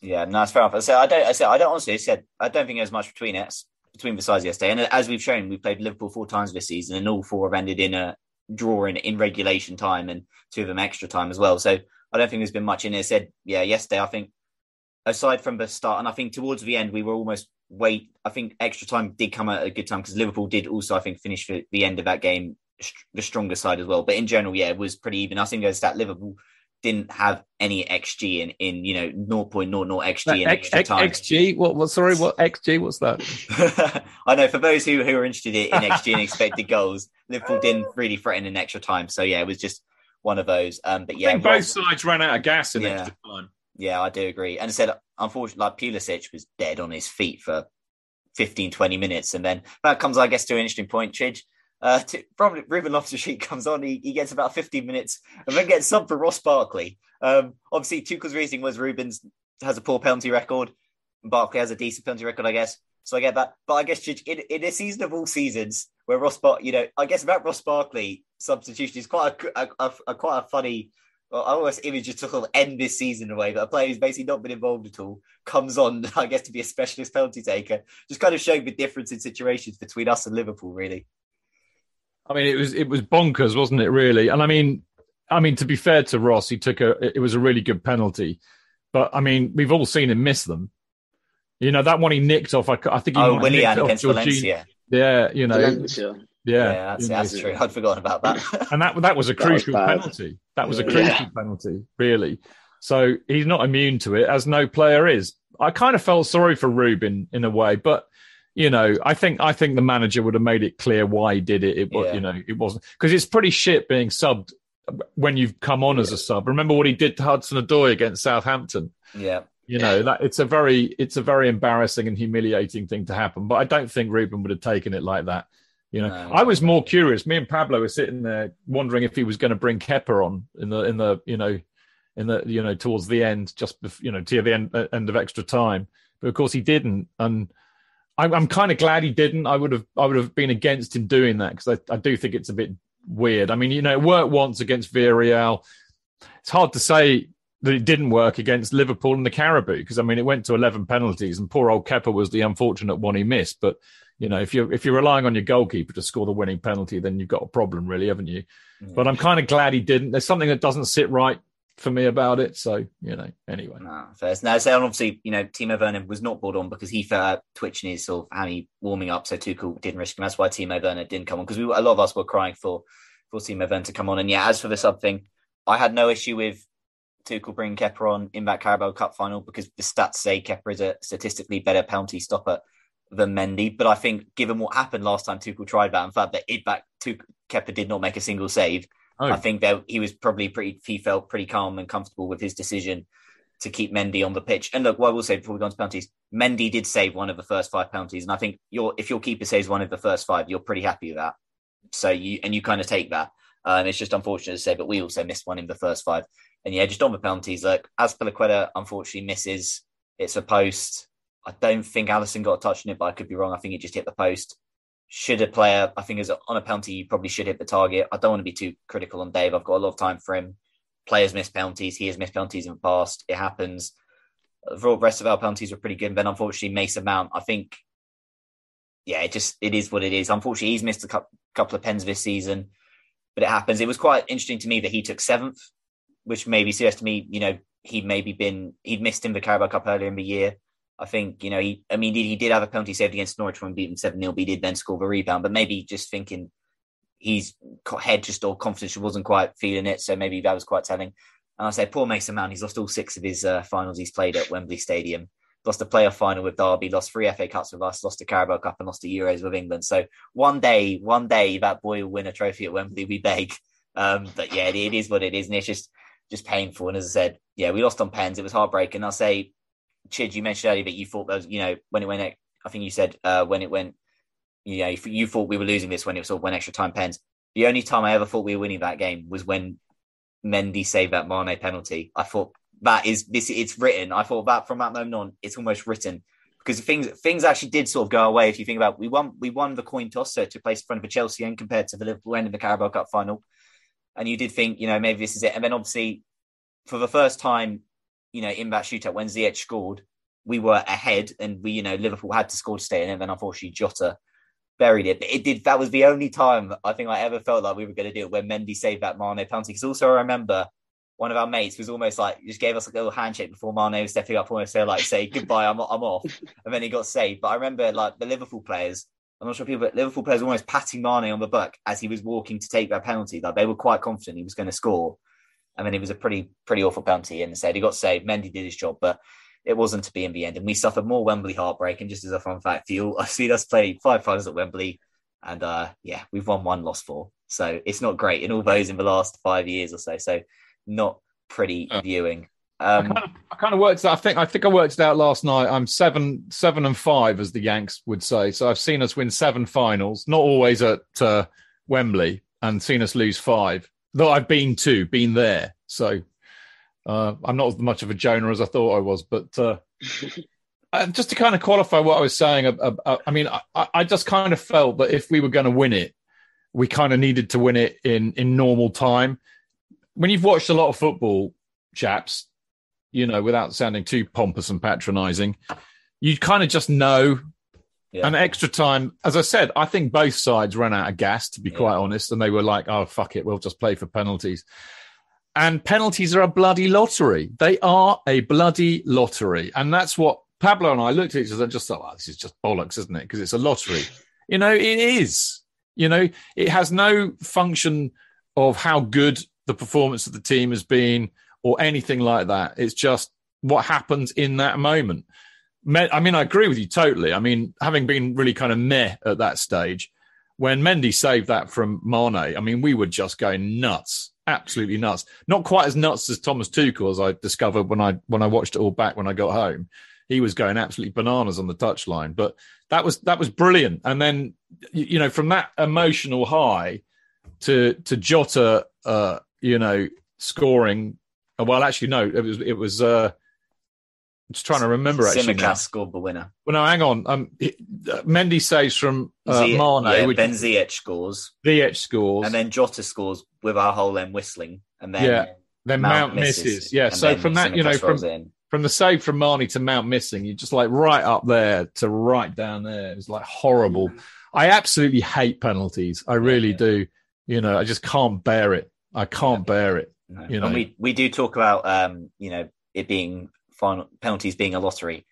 Yeah, no, that's fair enough. Said I don't. I said I don't honestly. Said I don't think there's much between us between the sides yesterday. And as we've shown, we played Liverpool four times this season, and all four have ended in a draw in, in regulation time, and two of them extra time as well. So I don't think there's been much in it. Said yeah, yesterday I think aside from the start, and I think towards the end we were almost wait. I think extra time did come at a good time because Liverpool did also, I think, finish the end of that game the stronger side as well. But in general, yeah, it was pretty even. I think as that Liverpool didn't have any xG in in you know 0.00 xG in extra time. xG what what sorry what xG what's that? I know for those who who are interested in xG and expected goals, Liverpool didn't really threaten in extra time. So yeah, it was just one of those. Um, but yeah, both sides ran out of gas in yeah, extra time. Yeah, I do agree. And I said unfortunately, like Pulisic was dead on his feet for 15, 20 minutes, and then that comes, I guess, to an interesting point, Chidge uh, to, from Ruben Loftus-Cheek comes on, he, he gets about 15 minutes and then gets sub for Ross Barkley. Um, obviously, Tuchel's reasoning was Ruben's has a poor penalty record. Barkley has a decent penalty record, I guess. So I get that. But I guess in, in a season of all seasons where Ross, Bar- you know, I guess about Ross Barkley substitution is quite a, a, a, a quite a funny well, I almost image to sort of end this season away, but a player who's basically not been involved at all comes on, I guess, to be a specialist penalty taker. Just kind of showing the difference in situations between us and Liverpool, really. I mean, it was it was bonkers, wasn't it? Really, and I mean, I mean, to be fair to Ross, he took a it was a really good penalty, but I mean, we've all seen him miss them. You know that one he nicked off. I, I think he oh, Willian against Valencia. Yeah, you know. Valencia. Yeah, yeah that's, that's true. I'd forgotten about that. and that that was a that crucial was penalty. That was a crucial yeah. penalty, really. So he's not immune to it, as no player is. I kind of felt sorry for Ruben in a way, but you know, I think I think the manager would have made it clear why he did it. It was, yeah. you know, it wasn't because it's pretty shit being subbed when you've come on as a sub. Remember what he did to Hudson Odoi against Southampton? Yeah. You know, that it's a very it's a very embarrassing and humiliating thing to happen. But I don't think Ruben would have taken it like that. You know, no, I was more curious. Me and Pablo were sitting there wondering if he was going to bring Kepa on in the in the you know in the you know towards the end, just you know to the end uh, end of extra time. But of course he didn't, and I'm, I'm kind of glad he didn't. I would have I would have been against him doing that because I, I do think it's a bit weird. I mean, you know, it worked once against Villarreal. It's hard to say that it didn't work against Liverpool and the Carabao because I mean it went to 11 penalties and poor old Kepa was the unfortunate one he missed. But you know, if you're if you're relying on your goalkeeper to score the winning penalty, then you've got a problem, really, haven't you? Mm. But I'm kind of glad he didn't. There's something that doesn't sit right for me about it. So, you know, anyway. No, first. Now, so obviously, you know, Timo Werner was not brought on because he felt twitching his sort of hammy warming up. So Tuchel didn't risk him. That's why Timo Werner didn't come on because we a lot of us were crying for, for Timo Werner to come on. And yeah, as for the sub thing, I had no issue with Tuchel bringing Kepa on in that Carabao Cup final because the stats say Kepa is a statistically better penalty stopper than Mendy. But I think given what happened last time Tuchel tried that, in fact that it back Tuchel, Kepa did not make a single save, Oh. I think that he was probably pretty. He felt pretty calm and comfortable with his decision to keep Mendy on the pitch. And look, what I will say before we go on to penalties, Mendy did save one of the first five penalties, and I think your if your keeper saves one of the first five, you're pretty happy with that. So you and you kind of take that. Um, it's just unfortunate to say, but we also missed one in the first five. And yeah, just on the penalties, like Azpilicueta unfortunately misses. It's a post. I don't think Alisson got a touch on it, but I could be wrong. I think he just hit the post. Should a player, I think, as on a penalty, you probably should hit the target. I don't want to be too critical on Dave. I've got a lot of time for him. Players miss penalties. He has missed penalties in the past. It happens. The rest of our penalties were pretty good. But then unfortunately, Mason Mount, I think, yeah, it just it is what it is. Unfortunately, he's missed a couple of pens this season, but it happens. It was quite interesting to me that he took seventh, which maybe suggests to me, you know, he'd maybe been he'd missed in the Carabao Cup earlier in the year. I think, you know, he, I mean, he, did have a penalty saved against Norwich when beating 7 0, but he did then score the rebound. But maybe just thinking he's head just all confidence, he wasn't quite feeling it. So maybe that was quite telling. And I say, poor Mason Mount, he's lost all six of his uh, finals he's played at Wembley Stadium. Lost a playoff final with Derby, lost three FA Cups with us, lost a Carabao Cup, and lost the Euros with England. So one day, one day, that boy will win a trophy at Wembley. We beg. Um, but yeah, it, it is what it is, and it's just just painful. And as I said, yeah, we lost on pens. It was heartbreaking. I'll say Chid, you mentioned earlier that you thought was, you know, when it went, I think you said uh, when it went, you know, you thought we were losing this when it was sort of went extra time pens. The only time I ever thought we were winning that game was when Mendy saved that Mane penalty. I thought that is this. It's written. I thought that from that moment on, it's almost written because things things actually did sort of go away. If you think about, we won we won the coin toss, so place in front of a Chelsea end compared to the Liverpool end in the Carabao Cup final, and you did think, you know, maybe this is it. And then obviously, for the first time you know, in that shootout when Ziyech scored, we were ahead and we, you know, Liverpool had to score to stay in, and then unfortunately Jota buried it. But it did. That was the only time I think I ever felt like we were going to do it when Mendy saved that Mane penalty. Because also I remember one of our mates was almost like just gave us like a little handshake before Mane was stepping up, almost say like say goodbye, I'm I'm off, and then he got saved. But I remember like the Liverpool players. I'm not sure people, but Liverpool players were almost patting Mane on the back as he was walking to take that penalty. Like they were quite confident he was going to score. I mean, it was a pretty pretty awful penalty, and said he got saved. Mendy did his job, but it wasn't to be in the end. And we suffered more Wembley heartbreak. And just as a fun fact for you, I've seen us play five finals at Wembley, and uh, yeah, we've won one, lost four. So it's not great in all those in the last five years or so. So not pretty uh, viewing. Um, I, kind of, I kind of worked. I think I think I worked it out last night. I'm seven, seven and five, as the Yanks would say. So I've seen us win seven finals, not always at uh, Wembley, and seen us lose five though I've been to, been there. So uh, I'm not as much of a Jonah as I thought I was. But uh, uh just to kind of qualify what I was saying, uh, uh, I mean, I, I, just kind of felt that if we were going to win it, we kind of needed to win it in in normal time. When you've watched a lot of football, chaps, you know, without sounding too pompous and patronising, you kind of just know yeah. And extra time, as I said, I think both sides ran out of gas, to be yeah. quite honest, and they were like, "Oh fuck it, we'll just play for penalties." And penalties are a bloody lottery. They are a bloody lottery, and that's what Pablo and I looked at each other and just thought, "Oh, this is just bollocks, isn't it?" Because it's a lottery. you know, it is. You know, it has no function of how good the performance of the team has been or anything like that. It's just what happens in that moment. I mean, I agree with you totally. I mean, having been really kind of meh at that stage, when Mendy saved that from Mane, I mean, we were just going nuts, absolutely nuts. Not quite as nuts as Thomas Tuchel, as I discovered when I when I watched it all back when I got home. He was going absolutely bananas on the touchline, but that was that was brilliant. And then, you know, from that emotional high to to Jota, uh, you know, scoring. Well, actually, no, it was it was. Uh, just trying to remember actually. Tsimikas scored the winner. Well, no, hang on. Um, uh, Mendy saves from uh, Mane. Yeah, which, then Ziyech scores. Ziyech scores. And then Jota scores with our whole end whistling. And then yeah, then Mount, Mount misses. misses. Yeah, so from that, you know, from, from the save from Mane to Mount missing, you just like right up there to right down there. It was like horrible. I absolutely hate penalties. I really yeah. do. You know, I just can't bear it. I can't bear it. No. You know, and we we do talk about um, you know, it being final penalties being a lottery.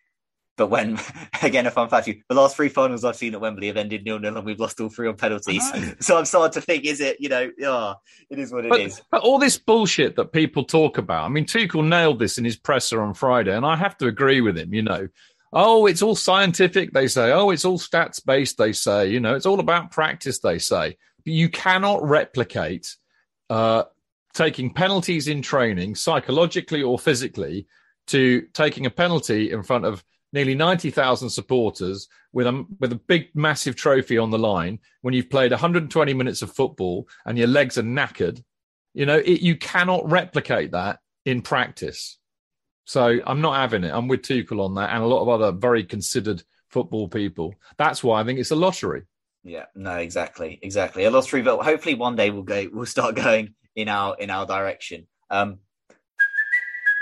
But when again, if I'm fact, the last three finals I've seen at Wembley have ended nil nil, and we've lost all three on penalties. So I'm starting to think, is it? You know, yeah, it is what it but, is. But all this bullshit that people talk about. I mean, Tuchel nailed this in his presser on Friday, and I have to agree with him. You know, oh, it's all scientific. They say, oh, it's all stats based. They say, you know, it's all about practice. They say, but you cannot replicate uh, taking penalties in training, psychologically or physically, to taking a penalty in front of nearly 90,000 supporters with a, with a big, massive trophy on the line when you've played 120 minutes of football and your legs are knackered. You know, it, you cannot replicate that in practice. So I'm not having it. I'm with Tuchel on that and a lot of other very considered football people. That's why I think it's a lottery. Yeah, no, exactly, exactly. A lottery, but hopefully one day we'll go, we'll start going in our in our direction. Um,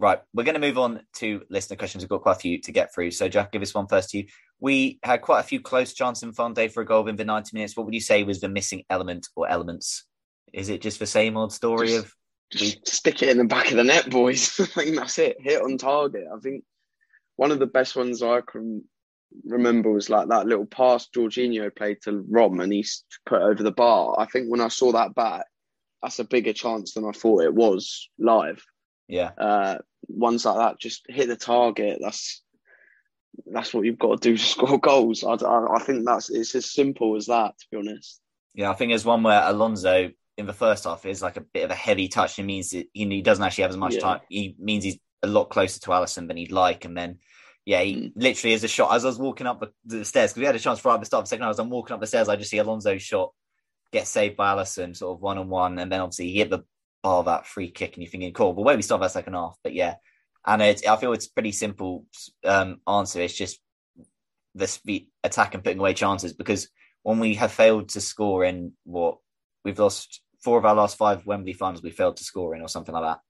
Right, we're going to move on to listener questions. We've got quite a few to get through. So, Jack, give us one first to you. We had quite a few close chances in Fonte for a goal within the 90 minutes. What would you say was the missing element or elements? Is it just the same old story Just- of Just stick it in the back of the net, boys. I think that's it. Hit on target. I think one of the best ones I can remember was like that little pass Jorginho played to Rom and he put over the bar. I think when I saw that back, that's a bigger chance than I thought it was live. yeah, Uh, ones like that just hit the target. That's that's what you've got to do to score goals. I, I, I think that's it's as simple as that. To be honest. yeah. I think there's one where Alonso in the first half is like a bit of a heavy touch. It means that he, he doesn't actually have as much Yeah. time. He means he's a lot closer to Alisson than he'd like. And then, yeah, he Mm. literally as a shot as I was walking up the, the stairs because we had a chance right at the start of the second half. As I'm walking up the stairs, I just see Alonso's shot get saved by Alisson, sort of one on one, and then obviously he hit the bar that free kick, and you're thinking, cool. But where we start that second half, but yeah, and it, I feel it's pretty simple um, answer. It's just the speed attack and putting away chances because when we have failed to score in what we've lost four of our last five Wembley finals, we failed to score in or something like that.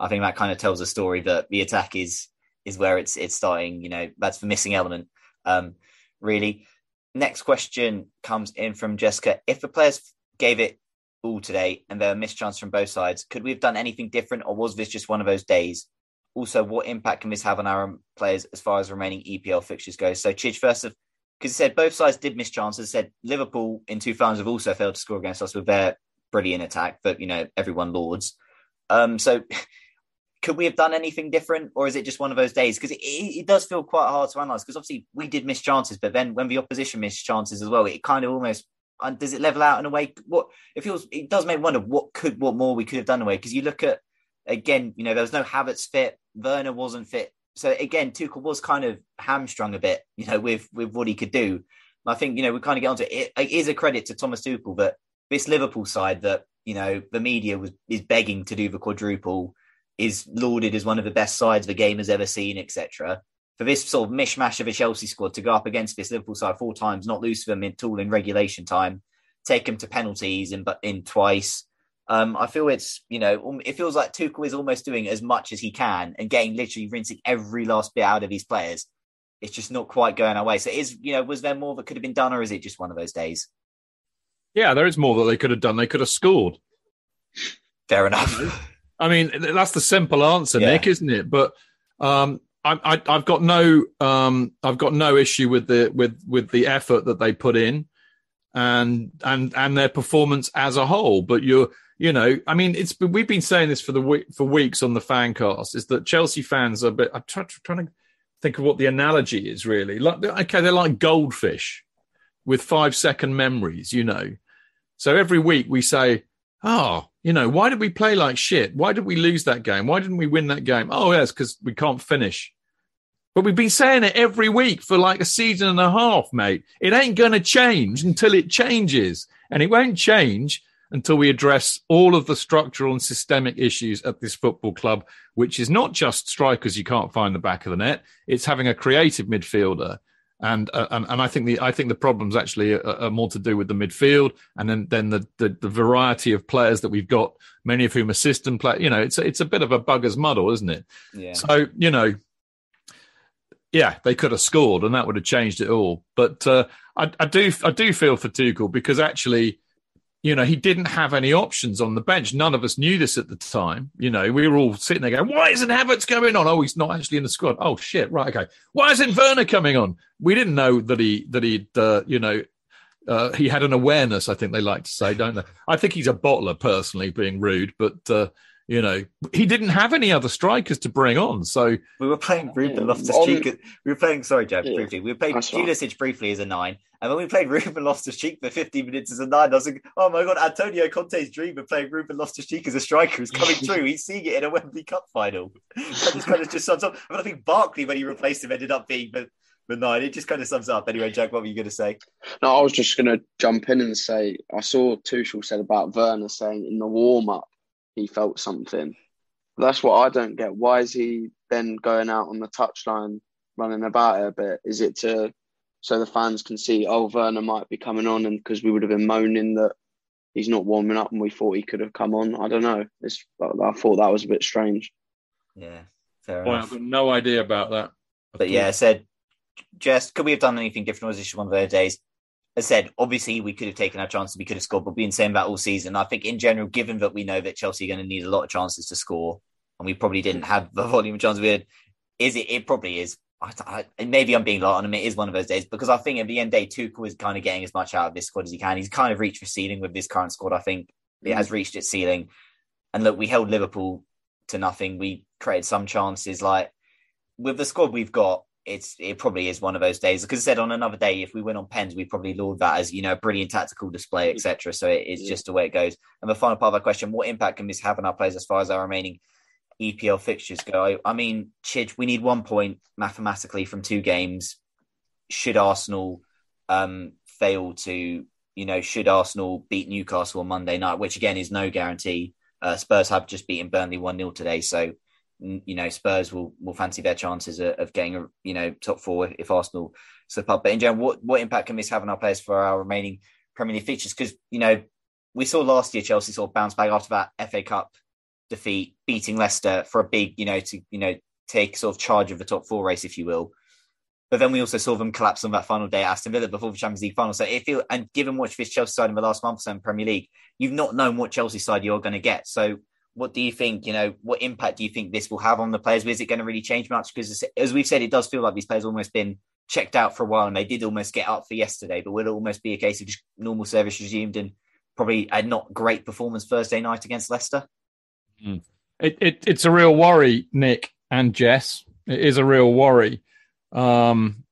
I think that kind of tells a story that the attack is is where it's it's starting. You know, that's the missing element. Um, really. Next question comes in from Jessica. If the players gave it all today and there were missed chances from both sides, could we have done anything different, or was this just one of those days? Also, what impact can this have on our players as far as remaining EPL fixtures go? So, Chidge, first of because it said both sides did miss chances. Said Liverpool in two finals have also failed to score against us with their brilliant attack, but you know everyone lords. Um, so could we have done anything different, or is it just one of those days? Because it, it does feel quite hard to analyze. Because obviously we did miss chances, but then when the opposition missed chances as well, it kind of almost and does it level out in a way? What it feels it does make me wonder what could what more we could have done away. Because you look at again, you know, there was no Havertz fit, Werner wasn't fit. So again, Tuchel was kind of hamstrung a bit, you know, with with what he could do. And I think you know we kind of get onto it. it. Is a credit to Thomas Tuchel that this Liverpool side that you know the media was is begging to do the quadruple is lauded as one of the best sides the game has ever seen, etc. For this sort of mishmash of a Chelsea squad to go up against this Liverpool side four times, not lose to them at all in regulation time, take them to penalties in but in twice. Um, I feel it's you know it feels like Tuchel is almost doing as much as he can and getting literally rinsing every last bit out of his players. It's just not quite going our way. So is you know was there more that could have been done, or is it just one of those days? Yeah, there is more that they could have done. They could have scored. Fair enough. I mean, that's the simple answer, Yeah. Nick, isn't it? But um, I, I've got no, um, I've got no issue with the with with the effort that they put in, and and and their performance as a whole. But you're, you know, I mean, it's we've been saying this for the week for weeks on the fan cast is that Chelsea fans are. I'm trying, trying to think of what the analogy is really. Like, okay, they're like goldfish with five second memories, you know. So every week we say, oh, you know, why did we play like shit? Why did we lose that game? Why didn't we win that game? Oh, yes, because we can't finish. But we've been saying it every week for like a season and a half, mate. It ain't going to change until it changes. And it won't change until we address all of the structural and systemic issues at this football club, which is not just strikers you can't find the back of the net. It's having a creative midfielder. And, uh, and and I think the I think the problems actually are, are, more to do with the midfield, and then then the, the, the variety of players that we've got, many of whom are system play. You know, it's a, it's a bit of a bugger's muddle, isn't it? Yeah. So you know, yeah, they could have scored, and that would have changed it all. But uh, I, I do I do feel for Tuchel because actually, you know, he didn't have any options on the bench. None of us knew this at the time. You know, we were all sitting there going, "Why isn't Havertz going on? Oh, he's not actually in the squad. Oh shit, right, okay. Why isn't Werner coming on? We didn't know that he that he'd uh, you know." Uh, he had an awareness, I think they like to say, don't they? I think he's a bottler, personally, being rude, but uh, you know, he didn't have any other strikers to bring on. So we were playing Ruben Loftus Cheek. We were playing, sorry, Jeb, Yeah, briefly. We played that's right. Pulisic briefly as a nine. And when we played Ruben Loftus Cheek for 15 minutes as a nine, I was like, oh my God, Antonio Conte's dream of playing Ruben Loftus Cheek as a striker is coming true. He's seeing it in a Wembley Cup final. That just kind of just sums up. I, mean, I think Barkley, when he replaced him, ended up being the, the nine. It just kind of sums up. Anyway, Jack, what were you going to say? No, I was just going to jump in and say I saw Tuchel said about Werner saying in the warm up he felt something. That's what I don't get. Why is he then going out on the touchline running about it a bit? Is it to so the fans can see oh Werner might be coming on and because we would have been moaning that he's not warming up and we thought he could have come on. I don't know. It's, I thought that was a bit strange. Yeah, fair boy, enough. I've got no idea about that. But yeah, I said, Jess, could we have done anything different? Or was this one of those days? I said, obviously, we could have taken our chances, we could have scored, but we've been saying that all season. I think, in general, given that we know that Chelsea are going to need a lot of chances to score, and we probably didn't hmm. have the volume of chances we had, is it? It probably is. I, I, maybe I'm being light on him. It is one of those days because I think at the end of the day, Tuchel is kind of getting as much out of this squad as he can. He's kind of reached the ceiling with this current squad. I think it hmm. has reached its ceiling. And look, we held Liverpool to nothing. We created some chances. Like with the squad we've got, it's it probably is one of those days. Because I said on another day, if we win on pens, we probably laud that as you know a brilliant tactical display, etc. So it is Yeah. just the way it goes. And the final part of our question: What impact can this have on our players as far as our remaining EPL fixtures go? I, I mean, Chidge, we need one point mathematically from two games. Should Arsenal um, fail to, you know, should Arsenal beat Newcastle on Monday night, which again is no guarantee. Uh, Spurs have just beaten Burnley 1 0 today. So, you know, Spurs will, will fancy their chances of, of getting, a, you know, top four if Arsenal slip up. But in general, what, what impact can this have on our players for our remaining Premier League fixtures? Because, you know, we saw last year Chelsea sort of bounce back after that FA Cup defeat, beating Leicester for a big, you know, to, you know, take sort of charge of the top four race, if you will. But then we also saw them collapse on that final day at Aston Villa before the Champions League final. So if you and given what this Chelsea side in the last month or so in Premier League, you've not known what Chelsea side you're going to get. So what do you think? You know, what impact do you think this will have on the players? Is it going to really change much? Because as we've said, it does feel like these players almost been checked out for a while, and they did almost get up for yesterday. But will it almost be a case of just normal service resumed and probably a not great performance Thursday night against Leicester? It, it it's a real worry, Nick and Jess. It is a real worry. Um,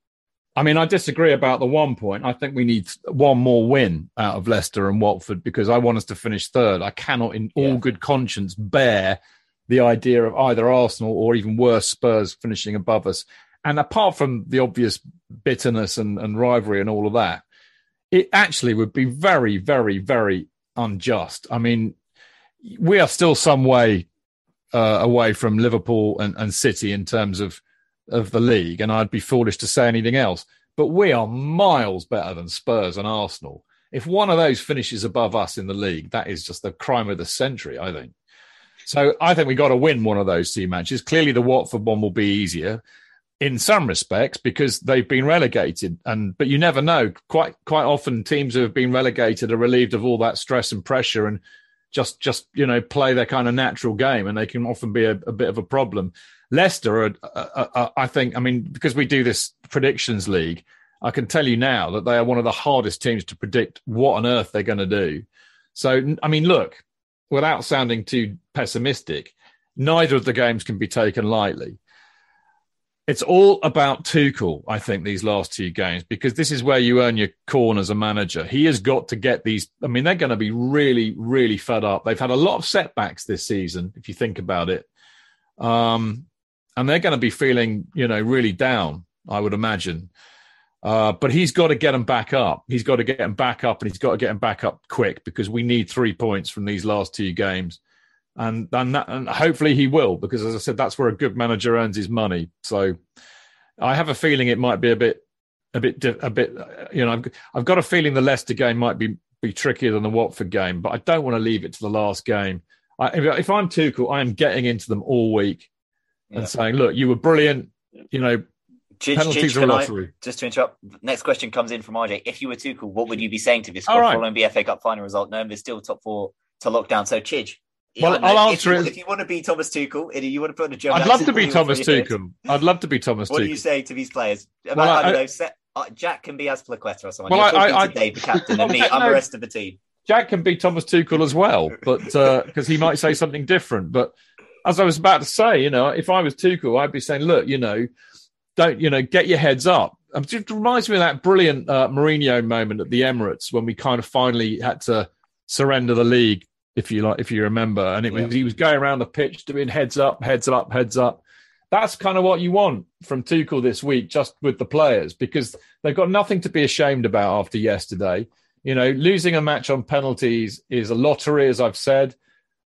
I mean, I disagree about the one point. I think we need one more win out of Leicester and Watford because I want us to finish third. I cannot, in all Yeah. good conscience, bear the idea of either Arsenal or even worse Spurs finishing above us. And apart from the obvious bitterness and, and rivalry and all of that, it actually would be very, very, very unjust. I mean, we are still some way uh, away from Liverpool and, and City in terms of of the league, and I'd be foolish to say anything else. But we are miles better than Spurs and Arsenal. If one of those finishes above us in the league, that is just the crime of the century, I think. So I think we've got to win one of those two matches. Clearly, the Watford one will be easier in some respects because they've been relegated, and but you never know. Quite quite often, teams who have been relegated are relieved of all that stress and pressure and just just you know play their kind of natural game, and they can often be a, a bit of a problem. Leicester, are, uh, uh, I think, I mean, because we do this predictions league, I can tell you now that they are one of the hardest teams to predict what on earth they're going to do. So, I mean, look, without sounding too pessimistic, neither of the games can be taken lightly. It's all about Tuchel, I think, these last two games, because this is where you earn your corn as a manager. He has got to get these. I mean, they're going to be really, really fed up. They've had a lot of setbacks this season, if you think about it. Um, and they're going to be feeling, you know, really down, I would imagine. Uh, but he's got to get them back up. He's got to get them back up, and he's got to get them back up quick because we need three points from these last two games, and and, that, and hopefully he will because, as I said, that's where a good manager earns his money. So I have a feeling it might be a bit, a bit, a bit. You know, I've, I've got a feeling the Leicester game might be be trickier than the Watford game, but I don't want to leave it to the last game. I, if I'm Tuchel, cool, I am getting into them all week yeah. and saying, "Look, you were brilliant. You know, Chidge, penalties Chidge, are a lottery." I, just to interrupt, next question comes in from RJ. If you were Tuchel, cool, what would you be saying to this squad right. following the FA Cup final result, knowing there's still top four to lock down? So, Chidge. Well, I'll answer if you, it. If you want to be Thomas Tuchel, and you want to put on a German I'd love to be Thomas Tuchel. I'd love to be Thomas what Tuchel. What do you say to these players? Well, I, I, don't know. Set, uh, Jack can be Azpilicueta or someone. Well, You're I, I, Dave, the captain, and me, I'm no, the rest of the team. Jack can be Thomas Tuchel as well, but because uh, he might say something different. But as I was about to say, you know, if I was Tuchel, I'd be saying, look, you know, don't you know, get your heads up. It just reminds me of that brilliant uh, Mourinho moment at the Emirates when we kind of finally had to surrender the league, if you like, if you remember. And it was he was going around the pitch doing heads up, heads up, heads up. That's kind of what you want from Tuchel this week, just with the players, because they've got nothing to be ashamed about after yesterday. You know, losing a match on penalties is a lottery, as I've said.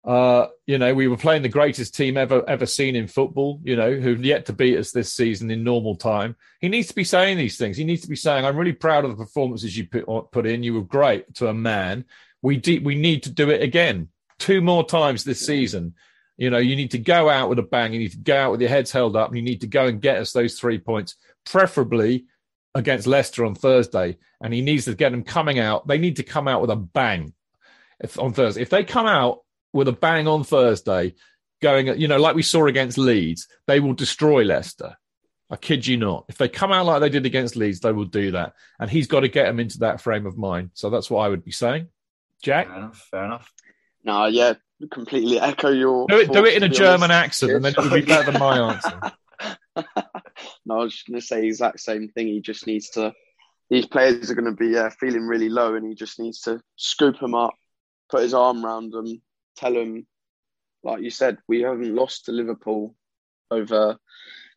Uh, you know, we were playing the greatest team ever ever seen in football. You know, who've yet to beat us this season in normal time. He needs to be saying these things. He needs to be saying, "I'm really proud of the performances you put put in. You were great to a man. We de- we need to do it again, two more times this season." You know, you need to go out with a bang. You need to go out with your heads held up. And you need to go and get us those three points, preferably against Leicester on Thursday, and he needs to get them coming out. They need to come out with a bang if, on Thursday. If they come out with a bang on Thursday, going, you know, like we saw against Leeds, they will destroy Leicester. I kid you not. If they come out like they did against Leeds, they will do that. And he's got to get them into that frame of mind. So that's what I would be saying. Jack? Fair enough. Fair enough. No, yeah, completely echo your. Do it, do it in a German honest. accent, and then it'll be better than my answer. no, I was just going to say the exact same thing. He just needs to. These players are going to be uh, feeling really low, and he just needs to scoop them up, put his arm around them, tell them, like you said, we haven't lost to Liverpool over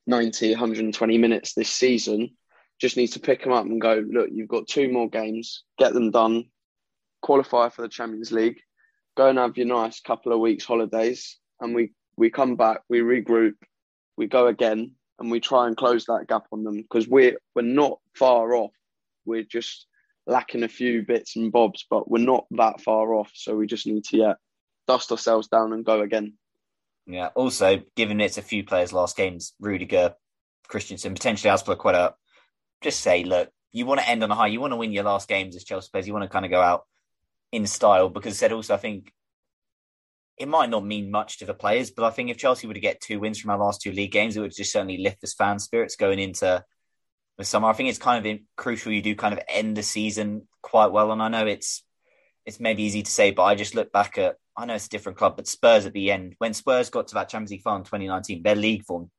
90, 120 minutes this season. Just needs to pick them up and go, look, you've got two more games, get them done, qualify for the Champions League, go and have your nice couple of weeks holidays, and we we come back, we regroup, we go again, and we try and close that gap on them because we're we're not far off. We're just lacking a few bits and bobs, but we're not that far off. So we just need to yeah, dust ourselves down and go again. Yeah. Also, given it's a few players' last games, Rudiger, Christensen, potentially Azpilicueta, just say, look, you want to end on a high. You want to win your last games as Chelsea players. You want to kind of go out in style because said also I think it might not mean much to the players, but I think if Chelsea were to get two wins from our last two league games, it would just certainly lift the fan spirits going into the summer. I think it's kind of crucial you do kind of end the season quite well. And I know it's it's maybe easy to say, but I just look back at I know it's a different club, but Spurs at the end when Spurs got to that Champions League final in 2019, their league form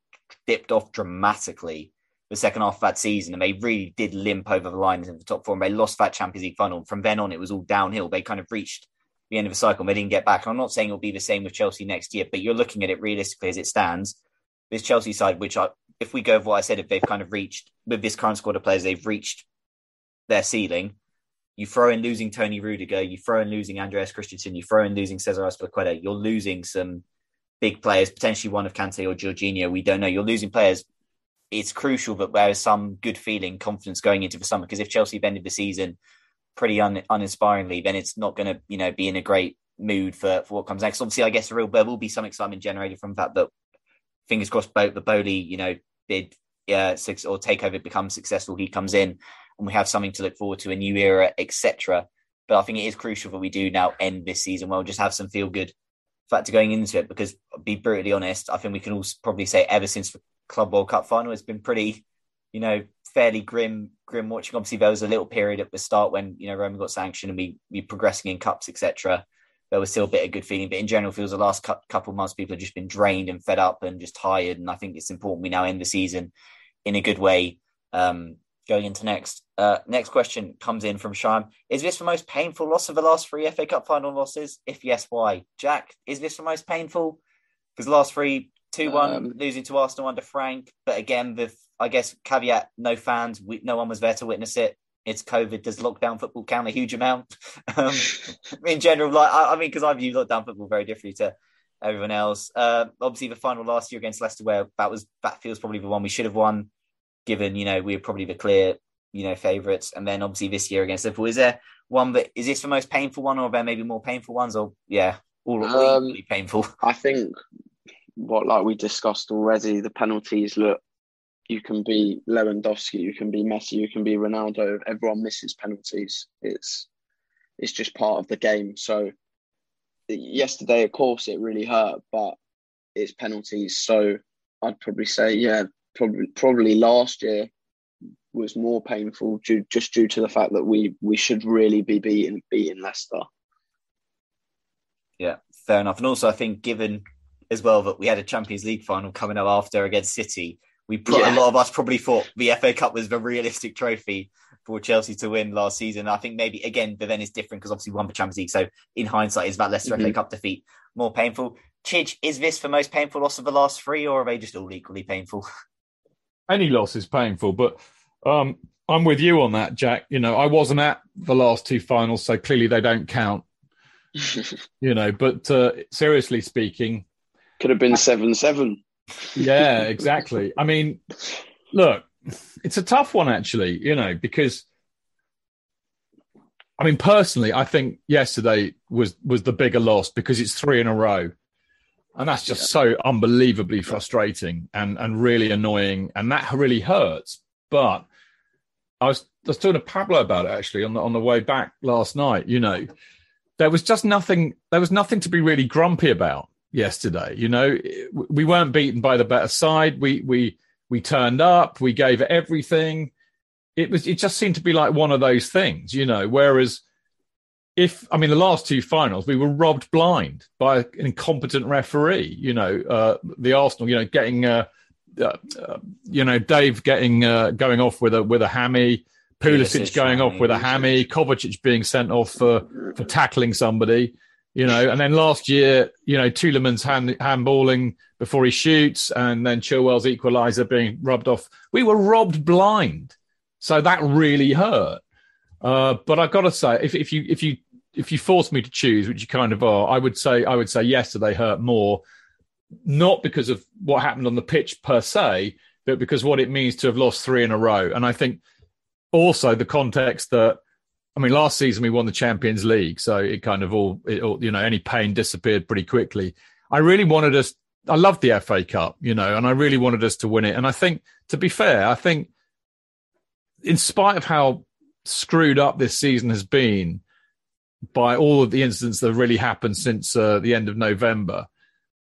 dipped off dramatically the second half of that season, and they really did limp over the line in the top four. And they lost that Champions League final. From then on, it was all downhill. They kind of reached the end of the cycle and they didn't get back. And I'm not saying it'll be the same with Chelsea next year, but you're looking at it realistically as it stands. This Chelsea side, which I, if we go with what I said, if they've kind of reached with this current squad of players, they've reached their ceiling. You throw in losing Tony Rudiger, you throw in losing Andreas Christensen, you throw in losing Cesar Azpilicueta, you're losing some big players, potentially one of Kante or Jorginho. We don't know. You're losing players. It's crucial that there is some good feeling, confidence going into the summer. Because if Chelsea have ended the season pretty un, uninspiringly, then it's not going to, you know, be in a great mood for, for what comes next. Obviously, I guess real there will be some excitement generated from that. That fingers crossed, both the Boehly, you know, bid uh, six or takeover becomes successful. He comes in, and we have something to look forward to, a new era, etc. But I think it is crucial that we do now end this season well, just have some feel good factor going into it. Because, be brutally honest, I think we can all probably say ever since Club World Cup final, it's been pretty, you know, fairly grim grim watching. Obviously, there was a little period at the start when you know Roma got sanctioned and we we progressing in cups, etc. There was still a bit of good feeling, but in general, feels the last couple of months people have just been drained and fed up and just tired. And I think it's important we now end the season in a good way. Um, going into next. Uh, next question comes in from Shime. Is this the most painful loss of the last three FA Cup final losses? If yes, why? Jack, is this the most painful? Because the last three Two one Um, losing to Arsenal under Frank, but again, the I guess caveat: no fans, we, no one was there to witness it. It's COVID. Does lockdown football count a huge amount? Um, in general, like I, I mean, because I view lockdown football very differently to everyone else. Uh, obviously, the final last year against Leicester, where that was that feels probably the one we should have won, given you know we were probably the clear you know favourites. And then obviously this year against Liverpool, is there one that is this the most painful one, or are there maybe more painful ones? Or yeah, all, all Um, equally painful. I think what like we discussed already, the penalties look you can be Lewandowski, you can be Messi, you can be Ronaldo. Everyone misses penalties. It's it's just part of the game. So yesterday, of course, it really hurt, but it's penalties. So I'd probably say, yeah, probably probably last year was more painful due, just due to the fact that we we should really be beating beating Leicester. Yeah, fair enough. And also, I think given as well that we had a Champions League final coming up after against City, we put Yeah. a lot of us probably thought the FA Cup was the realistic trophy for Chelsea to win last season. I think maybe again, but then it's different because obviously we won the Champions League. So in hindsight, is that Leicester FA Mhm. Cup defeat more painful? Chidge, is this the most painful loss of the last three, or are they just all equally painful? any loss is painful, but um, I'm with you on that, Jack. You know, I wasn't at the last two finals, so clearly they don't count. You know, but uh, seriously speaking, Could have been seven seven. yeah, exactly. I mean, look, it's a tough one actually, you know, because I mean, personally, I think yesterday was was the bigger loss because it's three in a row, and that's just so unbelievably frustrating and and really annoying, and that really hurts. But I was I was talking to Pablo about it actually on the on the way back last night. You know, there was just nothing. There was nothing to be really grumpy about yesterday. You know, we weren't beaten by the better side. We we we turned up. We gave everything. It was. It just seemed to be like one of those things. You know, whereas if I mean the last two finals, we were robbed blind by an incompetent referee. You know, uh, the Arsenal. You know, getting. Uh, uh, uh, you know, Dave getting uh, going off with a with a hammy, Pulisic going off with a hammy, hammy, Kovacic being sent off for for tackling somebody. You know, and then last year, you know, Tielemans hand handballing before he shoots, and then Chilwell's equaliser being rubbed off. We were robbed blind, so that really hurt. Uh, but I've got to say, if if you if you if you force me to choose, which you kind of are, I would say I would say yesterday hurt more not because of what happened on the pitch per se, but because what it means to have lost three in a row. And I think also the context that, I mean, last season we won the Champions League, so it kind of all, it all you know, any pain disappeared pretty quickly. I really wanted us, I loved the FA Cup, you know, and I really wanted us to win it. And I think, to be fair, I think in spite of how screwed up this season has been by all of the incidents that have really happened since uh, the end of November,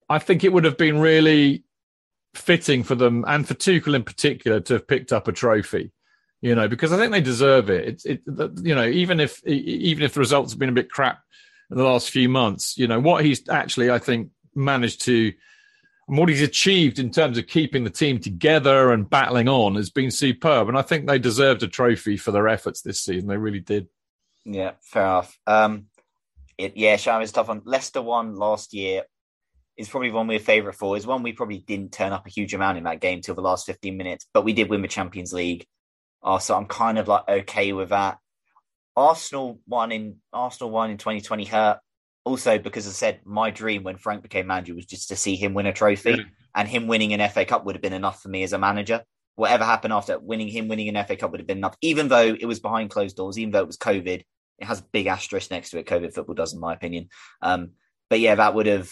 I think it would have been really fitting for them and for Tuchel in particular to have picked up a trophy, you know, because I think they deserve it. It's, it, you know, even if even if the results have been a bit crap in the last few months, you know, what he's actually, I think, managed to and what he's achieved in terms of keeping the team together and battling on has been superb. And I think they deserved a trophy for their efforts this season. They really did. Yeah, fair enough. Um, it, yeah, Sham is tough one. Leicester won last year. Is probably one we're favourite for. Is one we probably didn't turn up a huge amount in that game till the last fifteen minutes, but we did win the Champions League. Uh, so I'm kind of like okay with that. Arsenal won in Arsenal won in 2020 hurt also because I said my dream when Frank became manager was just to see him win a trophy, Yeah. and him winning an FA Cup would have been enough for me as a manager. Whatever happened after winning him winning an FA Cup would have been enough, even though it was behind closed doors, even though it was COVID. It has a big asterisk next to it. COVID football does, in my opinion. Um, but yeah, that would have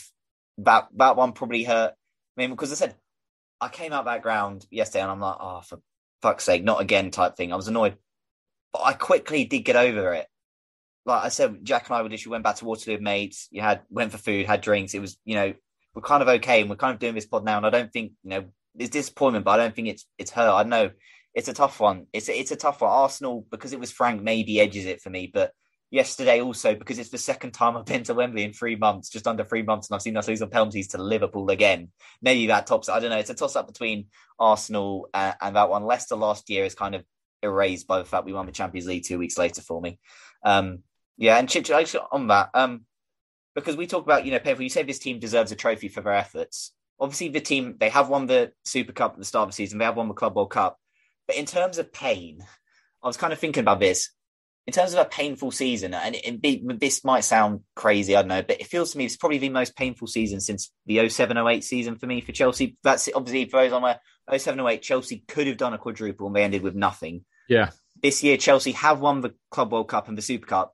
that that one probably hurt. I mean, because I said I came out that ground yesterday and I'm like, oh, for fuck's sake, not again type thing. I was annoyed, but I quickly did get over it. Like I said, Jack and I would literally went back to Waterloo mates. You had went for food, had drinks. It was, you know, we're kind of okay, and we're kind of doing this pod now. And I don't think, you know, it's disappointment, but I don't think it's it's her. I know it's a tough one. It's a, it's a tough one. Arsenal because it was Frank maybe edges it for me, but yesterday also because it's the second time I've been to Wembley in three months, just under three months, and I've seen us lose on penalties to Liverpool again. Maybe that tops. I don't know. It's a toss up between Arsenal and, and that one. Leicester last year is kind of erased by the fact we won the Champions League two weeks later for me. Um, yeah, and Chip, on that, um, because we talk about you know, painful. You say this team deserves a trophy for their efforts. obviously the team they have won the Super Cup at the start of the season. They have won the Club World Cup, but in terms of pain, I was kind of thinking about this. In terms of a painful season, and it, it, this might sound crazy, I don't know, but it feels to me it's probably the most painful season since the 07 08 season for me for Chelsea. That's obviously for those on where 07 08, Chelsea could have done a quadruple and they ended with nothing. Yeah. This year, Chelsea have won the Club World Cup and the Super Cup.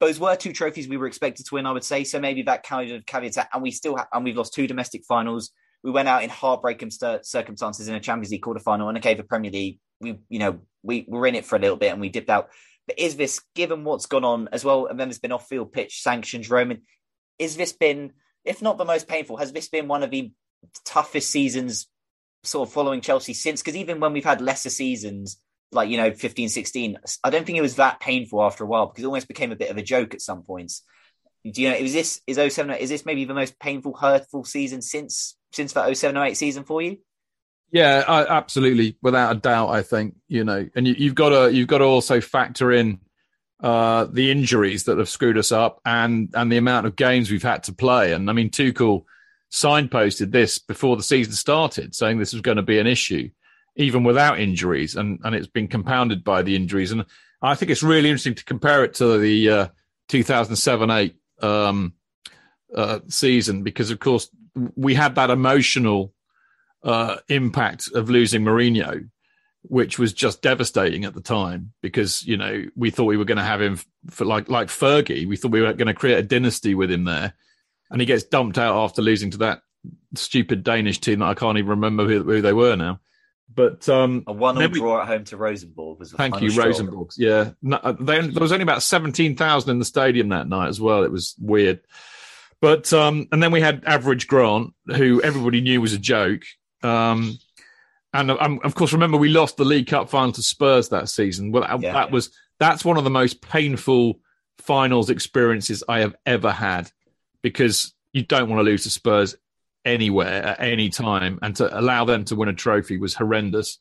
Those were two trophies we were expected to win, I would say. So maybe that kind of caveats that. And we still ha- and we've lost two domestic finals. We went out in heartbreaking circumstances in a Champions League quarterfinal and okay, the Premier League. We, you know, we were in it for a little bit and we dipped out. But is this, given what's gone on as well, and then there's been off-field pitch sanctions, Roman, is this been, if not the most painful, has this been one of the toughest seasons sort of following Chelsea since? Because even when we've had lesser seasons, like, you know, 15, 16, I don't think it was that painful after a while because it almost became a bit of a joke at some points. Do you know, is this, is 07, is this maybe the most painful, hurtful season since, since that 07 08 season for you? Yeah, I, absolutely, without a doubt. I think you know, and you, have got to you've got to also factor in uh, the injuries that have screwed us up and and the amount of games we've had to play. And I mean, Tuchel signposted this before the season started, saying this was going to be an issue, even without injuries, and and it's been compounded by the injuries. And I think it's really interesting to compare it to the uh, 2007-8 um, uh, season because, of course, we had that emotional uh, impact of losing Mourinho, which was just devastating at the time because you know we thought we were going to have him for like like Fergie. We thought we were going to create a dynasty with him there, and he gets dumped out after losing to that stupid Danish team that I can't even remember who, who they were now. But um, a one-all draw at home to Rosenborg was. thank you, Rosenborg. Yeah, no, uh, they, there was only about seventeen thousand in the stadium that night as well. It was weird. But um, and then we had Average Grant, who everybody knew was a joke, um, and um, of course, remember we lost the League Cup final to Spurs that season. Well, that, yeah, that yeah. was that's one of the most painful finals experiences I have ever had because you don't want to lose to Spurs anywhere at any time, and to allow them to win a trophy was horrendous.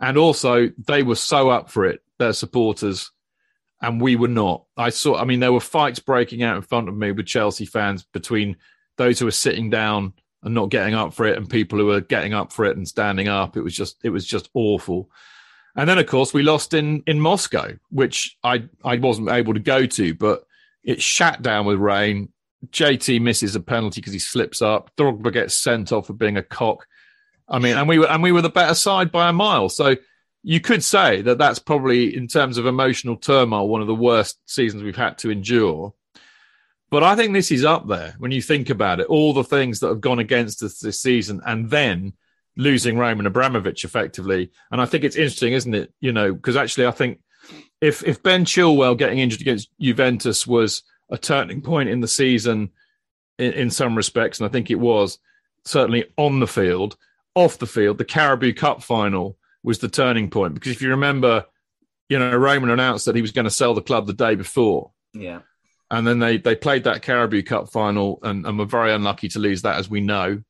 And also, they were so up for it, their supporters, and we were not. I saw. I mean, there were fights breaking out in front of me with Chelsea fans between those who were sitting down and not getting up for it and people who were getting up for it and standing up. It was just it was just awful. And then of course we lost in in Moscow, which I I wasn't able to go to, but it shat down with rain. JT misses a penalty because he slips up. Drogba gets sent off for being a cock. I mean, and we were and we were the better side by a mile. So you could say that that's probably in terms of emotional turmoil one of the worst seasons we've had to endure. But I think this is up there when you think about it. All the things that have gone against us this season, and then losing Roman Abramovich effectively. And I think it's interesting, isn't it? You know, because actually, I think if if Ben Chilwell getting injured against Juventus was a turning point in the season, in, in some respects, and I think it was certainly on the field, off the field, the Carabao Cup final was the turning point because if you remember, you know, Roman announced that he was going to sell the club the day before. Yeah and then they they played that Carabao Cup final and, and were very unlucky to lose that, as we know.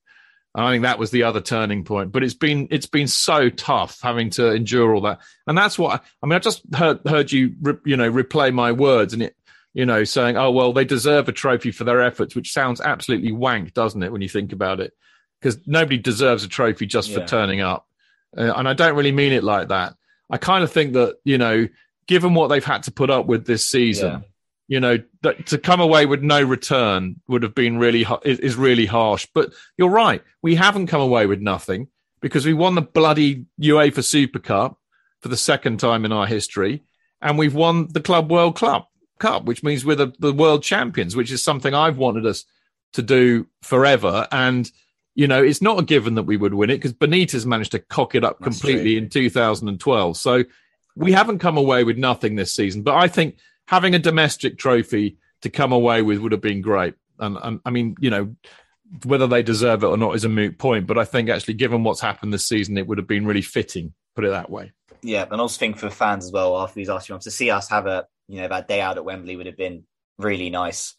And I think that was the other turning point. But it's been it's been so tough having to endure all that, and that's what I mean. I just heard heard you you know replay my words, and it you know saying, oh well, they deserve a trophy for their efforts, which sounds absolutely wank, doesn't it, when you think about it? Because nobody deserves a trophy just yeah. for turning up, uh, and I don't really mean it like that. I kind of think that you know, given what they've had to put up with this season. Yeah you know that to come away with no return would have been really is really harsh. But you're right. We haven't come away with nothing because we won the bloody UEFA Super Cup for the second time in our history and we've won the Club World Club Cup which means we're the, the world champions which is something I've wanted us to do forever. And you know it's not a given that we would win it because Benitez managed to cock it up That's completely true. in 2012 so we haven't come away with nothing this season. But I think having a domestic trophy to come away with would have been great. And, and I mean, you know, whether they deserve it or not is a moot point. But I think actually, given what's happened this season, it would have been really fitting. Put it that way. Yeah, and also think for fans as well. After these last few months, to see us have a you know that day out at Wembley would have been really nice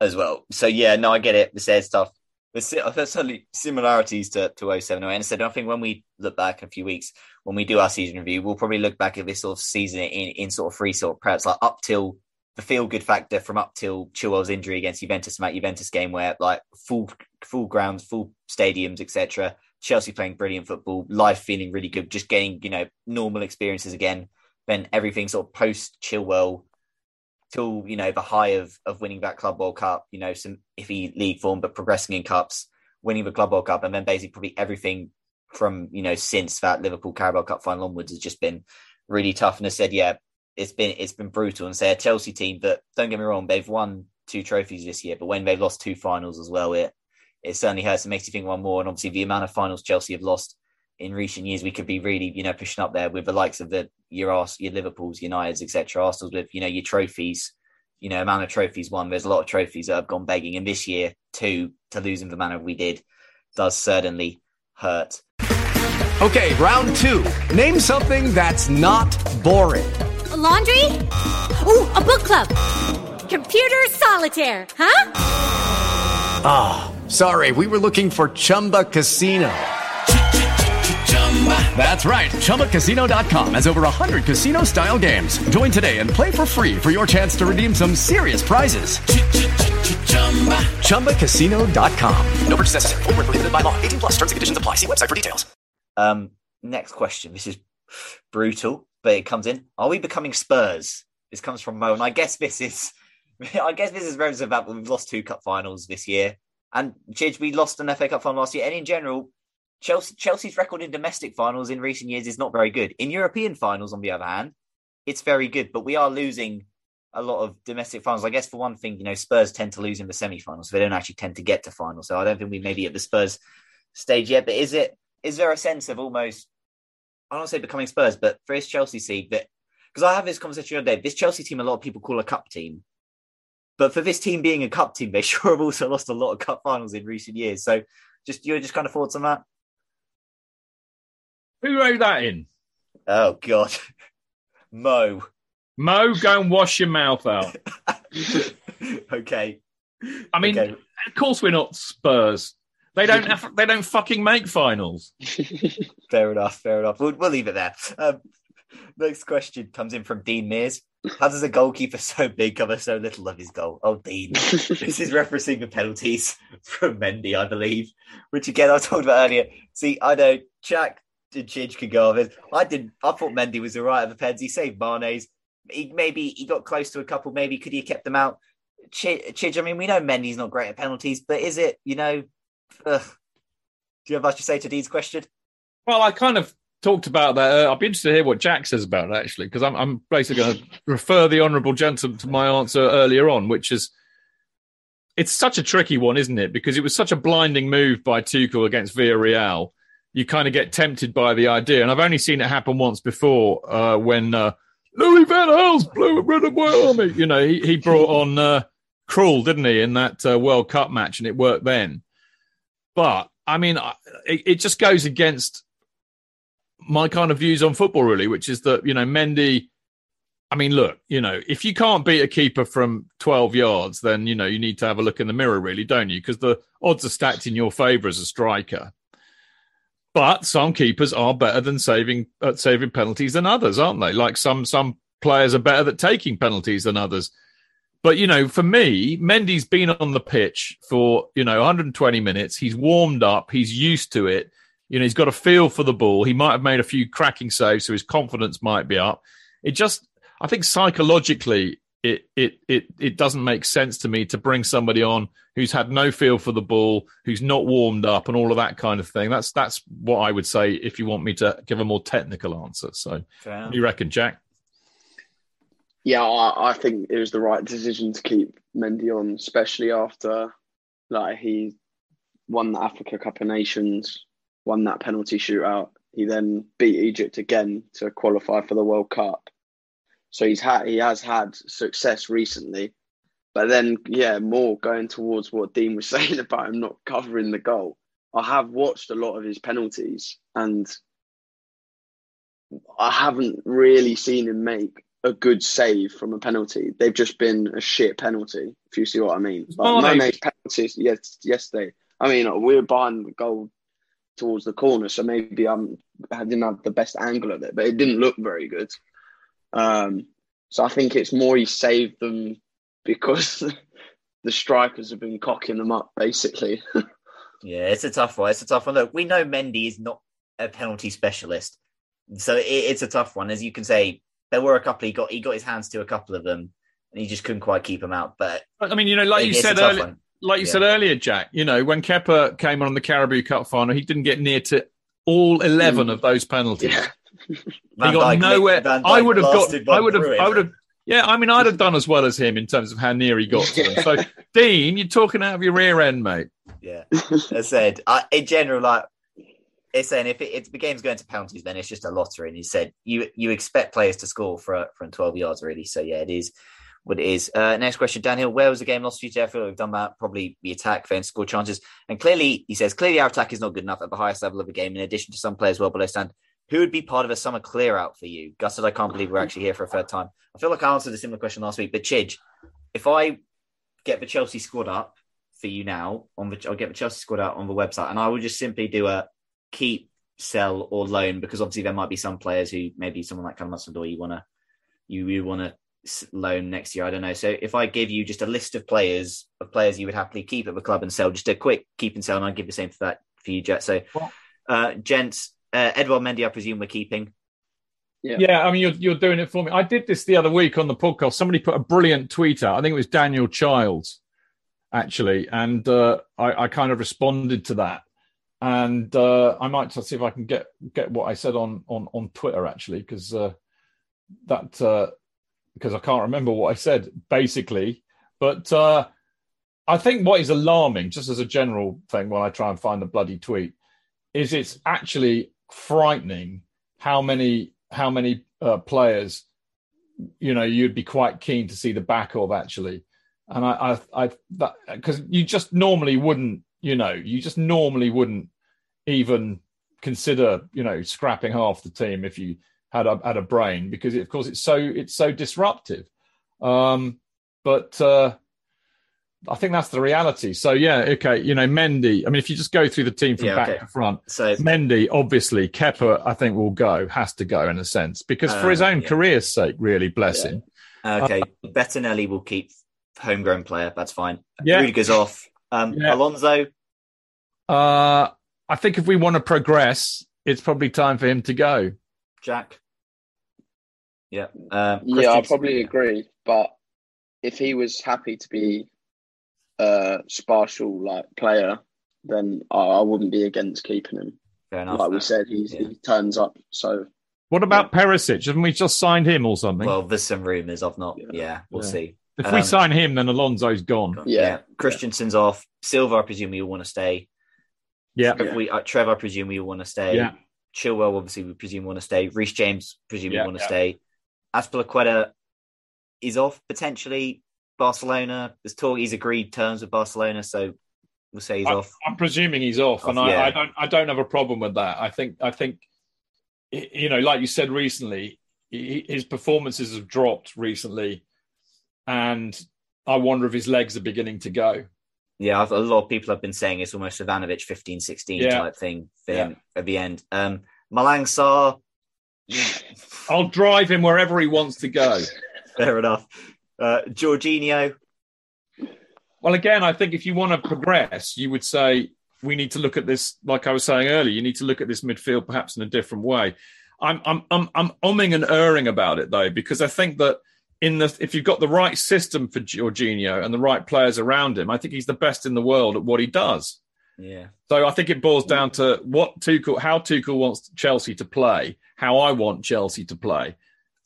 as well. So yeah, no, I get it. The said stuff. There's, certainly similarities to, to 07 And so I think when we look back in a few weeks, when we do our season review, we'll probably look back at this sort of season in, in sort of three sort of perhaps like up till the feel good factor from up till Chilwell's injury against Juventus that Juventus game where like full full grounds, full stadiums, etc. Chelsea playing brilliant football, life feeling really good, just getting you know normal experiences again. Then everything sort of post Chilwell till you know the high of of winning that Club World Cup, you know some iffy league form, but progressing in cups, winning the Club World Cup, and then basically probably everything from you know since that Liverpool Carabao Cup final onwards has just been really tough. And I said, yeah, it's been it's been brutal. And say a Chelsea team that don't get me wrong, they've won two trophies this year, but when they've lost two finals as well, it it certainly hurts. It makes you think one more. And obviously, the amount of finals Chelsea have lost in recent years, we could be really, you know, pushing up there with the likes of the your Ars, your Liverpool's, United's, etc. Arsenal's with you know your trophies, you know, amount of trophies won. There's a lot of trophies that have gone begging, and this year too to lose in the manner we did does certainly hurt. Okay, round two. Name something that's not boring. A laundry. Ooh, a book club. Computer solitaire. Huh? Ah, oh, sorry. We were looking for Chumba Casino. That's right. ChumbaCasino.com has over 100 casino style games. Join today and play for free for your chance to redeem some serious prizes. ChumbaCasino.com. No purchase necessary. Full prohibited by law. 18 plus terms and conditions apply. See website for details. Um, next question. This is brutal, but it comes in. Are we becoming Spurs? This comes from Mo, and I guess this is, I guess this is reminiscent of that. We've lost two cup finals this year, and Chidge, we lost an FA Cup final last year, and in general, Chelsea, Chelsea's record in domestic finals in recent years is not very good. In European finals, on the other hand, it's very good, but we are losing a lot of domestic finals. I guess for one thing, you know, Spurs tend to lose in the semi-finals, so they don't actually tend to get to finals. So I don't think we may be at the Spurs stage yet. But is it is there a sense of almost I don't say becoming Spurs, but for this Chelsea seed that because I have this conversation the other day, this Chelsea team a lot of people call a cup team. But for this team being a cup team, they sure have also lost a lot of cup finals in recent years. So just your just kind of thoughts on that? Who wrote that in? Oh God. Mo. Mo, go and wash your mouth out. okay. I mean, okay. of course we're not Spurs. They don't have, they don't fucking make finals. fair enough, fair enough. We'll, we'll leave it there. Um, next question comes in from Dean Mears. How does a goalkeeper so big cover so little of his goal? Oh, Dean. this is referencing the penalties from Mendy, I believe, which again I talked about earlier. See, I know Jack Chidge could go of it. I didn't. I thought Mendy was all right at the pens. He saved Mane's. He maybe he got close to a couple. Maybe could he have kept them out? Chidge, I mean, we know Mendy's not great at penalties, but is it, you know, Ugh. Do you have much to say to Dean's question? Well, I kind of talked about that. Uh, I'd be interested to hear what Jack says about it, actually, because I'm, I'm, basically going to refer the honourable gentleman to my answer earlier on, which is it's such a tricky one, isn't it? Because it was such a blinding move by Tuchel against Villarreal. You kind of get tempted by the idea, and I've only seen it happen once before uh, when uh, Louis Van Gaal's blew rid of my army. You know, he, he brought on uh, Krul, didn't he, in that uh, World Cup match, and it worked then. But I mean, it, it just goes against my kind of views on football, really, which is that you know Mendy. I mean, look, you know, if you can't beat a keeper from 12 yards, then, you know, you need to have a look in the mirror, really, don't you? Because the odds are stacked in your favour as a striker. But some keepers are better than saving at saving penalties than others, aren't they? Like some some players are better at taking penalties than others. But you know, for me, Mendy's been on the pitch for you know 120 minutes. He's warmed up. He's used to it. You know, he's got a feel for the ball. He might have made a few cracking saves, so his confidence might be up. It just, I think, psychologically, it it it it doesn't make sense to me to bring somebody on who's had no feel for the ball, who's not warmed up, and all of that kind of thing. That's that's what I would say if you want me to give a more technical answer. So, Fair. you reckon, Jack? Yeah, I, I, think it was the right decision to keep Mendy on, especially after like he won the Africa Cup of Nations, won that penalty shootout. He then beat Egypt again to qualify for the World Cup. So he's had he has had success recently. But then yeah, more going towards what Dean was saying about him not covering the goal. I have watched a lot of his penalties and I haven't really seen him make a good save from a penalty. They've just been a shit penalty, if you see what I mean. Like, Mane's penalties yes, yesterday. I mean, we were behind the goal towards the corner, so maybe I'm, I didn't have the best angle of it, but it didn't look very good. Um, So I think it's more he saved them because the strikers have been cocking them up, basically. Yeah, it's a tough one. It's a tough one. Look, we know Mendy is not a penalty specialist, so it, it's a tough one. As you can say, there were a couple he got he got his hands to a couple of them, and he just couldn't quite keep them out. But I mean, you know, like you said earlier, one. like you Yeah. said earlier, Jack. You know, when Kepa came on the Carabao Cup final, he didn't get near to all eleven of those penalties. yeah. He Van got Dijk- nowhere. Van I would have got. I would have. I would have. Yeah, I mean, I'd have done as well as him in terms of how near he got to. So, Dean, you're talking out of your rear end, mate. Yeah, I said, I, in general, like it's saying, if it, if the game's going to penalties, then it's just a lottery. And he said you you expect players to score for from twelve yards, really. So yeah, it is what it is. Uh, next question, Dan Hill. Where was the game lost for you? I feel like we've done that. Probably the attack, then score chances, and clearly he says clearly our attack is not good enough at the highest level of the game. In addition to some players well below stand. Who would be part of a summer clear out for you? Gus said, I can't believe we're actually here for a third time. I feel like I answered a similar question last week, but Chidge, if I get the Chelsea squad up for you now on the I'll get the Chelsea squad out on the website and I will just simply do a keep, sell or loan because obviously there might be some players who maybe someone like Callum Hudson-Odoi you wanna you, you wanna loan next year. I don't know. So if I give you just a list of players of players you would happily keep at the club and sell, just a quick keep and sell, and I'd give the same for that for you, Jet. So uh gents, uh, Edward Mendy, I presume we're keeping. Yeah. Yeah, I mean, you're you're doing it for me. I did this the other week on the podcast. Somebody put a brilliant tweet out. I think it was Daniel Childs, actually, and uh, I, I kind of responded to that. And uh, I might just see if I can get get what I said on on on Twitter actually, because uh, that uh, because I can't remember what I said basically. But uh, I think what is alarming, just as a general thing, when I try and find the bloody tweet, is it's actually frightening how many how many uh, players you know you'd be quite keen to see the back of actually. And i i, I that because you just normally wouldn't you know you just normally wouldn't even consider you know scrapping half the team if you had a had a brain because of course it's so it's so disruptive. Um but uh I think that's the reality. So yeah, okay, you know, Mendy. I mean, if you just go through the team from Yeah, back okay. to front, So Mendy, obviously, Kepa, I think will go, has to go in a sense because for his Uh, own yeah. career's sake, really, bless Yeah. him. Okay, Bettinelli will keep homegrown player. That's fine. Yeah. Rudiger's off. Um, Yeah. Alonso, Uh, I think if we want to progress, it's probably time for him to go. Jack. Yeah. Um, Yeah, I probably agree. But if he was happy to be a partial like player, then I, I wouldn't be against keeping him. Fair enough. Like we said, he's, Yeah. he turns up. So What about Perisic? Haven't we just signed him or something? Well, there's some rumours. I've not. Yeah. Yeah, we'll Yeah. see. if we um, sign him, then Alonso's gone. Yeah. Christensen's off. Silva, I presume you want to stay. Yeah, Trevoh, we, uh, Trevoh, I presume you want to stay. Yeah. Chilwell, obviously, we presume want to stay. Reece James, presume Yeah, you want to yeah. stay. Azpilicueta is off potentially. Barcelona. There's talk. He's agreed terms with Barcelona, so we'll say he's I, off. I'm presuming he's off, and Off, I, yeah. I don't. I don't have a problem with that. I think. I think. You know, like you said recently, he- his performances have dropped recently, and I wonder if his legs are beginning to go. Yeah, a lot of people have been saying it's almost Ivanovic 15 16 Yeah. type thing for Yeah. him at the end. Um, Malang Sarr, I'll drive him wherever he wants to go. fair enough. Uh, Jorginho, Well, again, I think if you want to progress, you would say we need to look at this. Like I was saying earlier, you need to look at this midfield perhaps in a different way. I'm I'm I'm I'm umming and erring about it though because I think that in the if you've got the right system for Jorginho and the right players around him, I think he's the best in the world at what he does. yeah, So I think it boils down to what Tuchel, how Tuchel wants Chelsea to play, how I want Chelsea to play.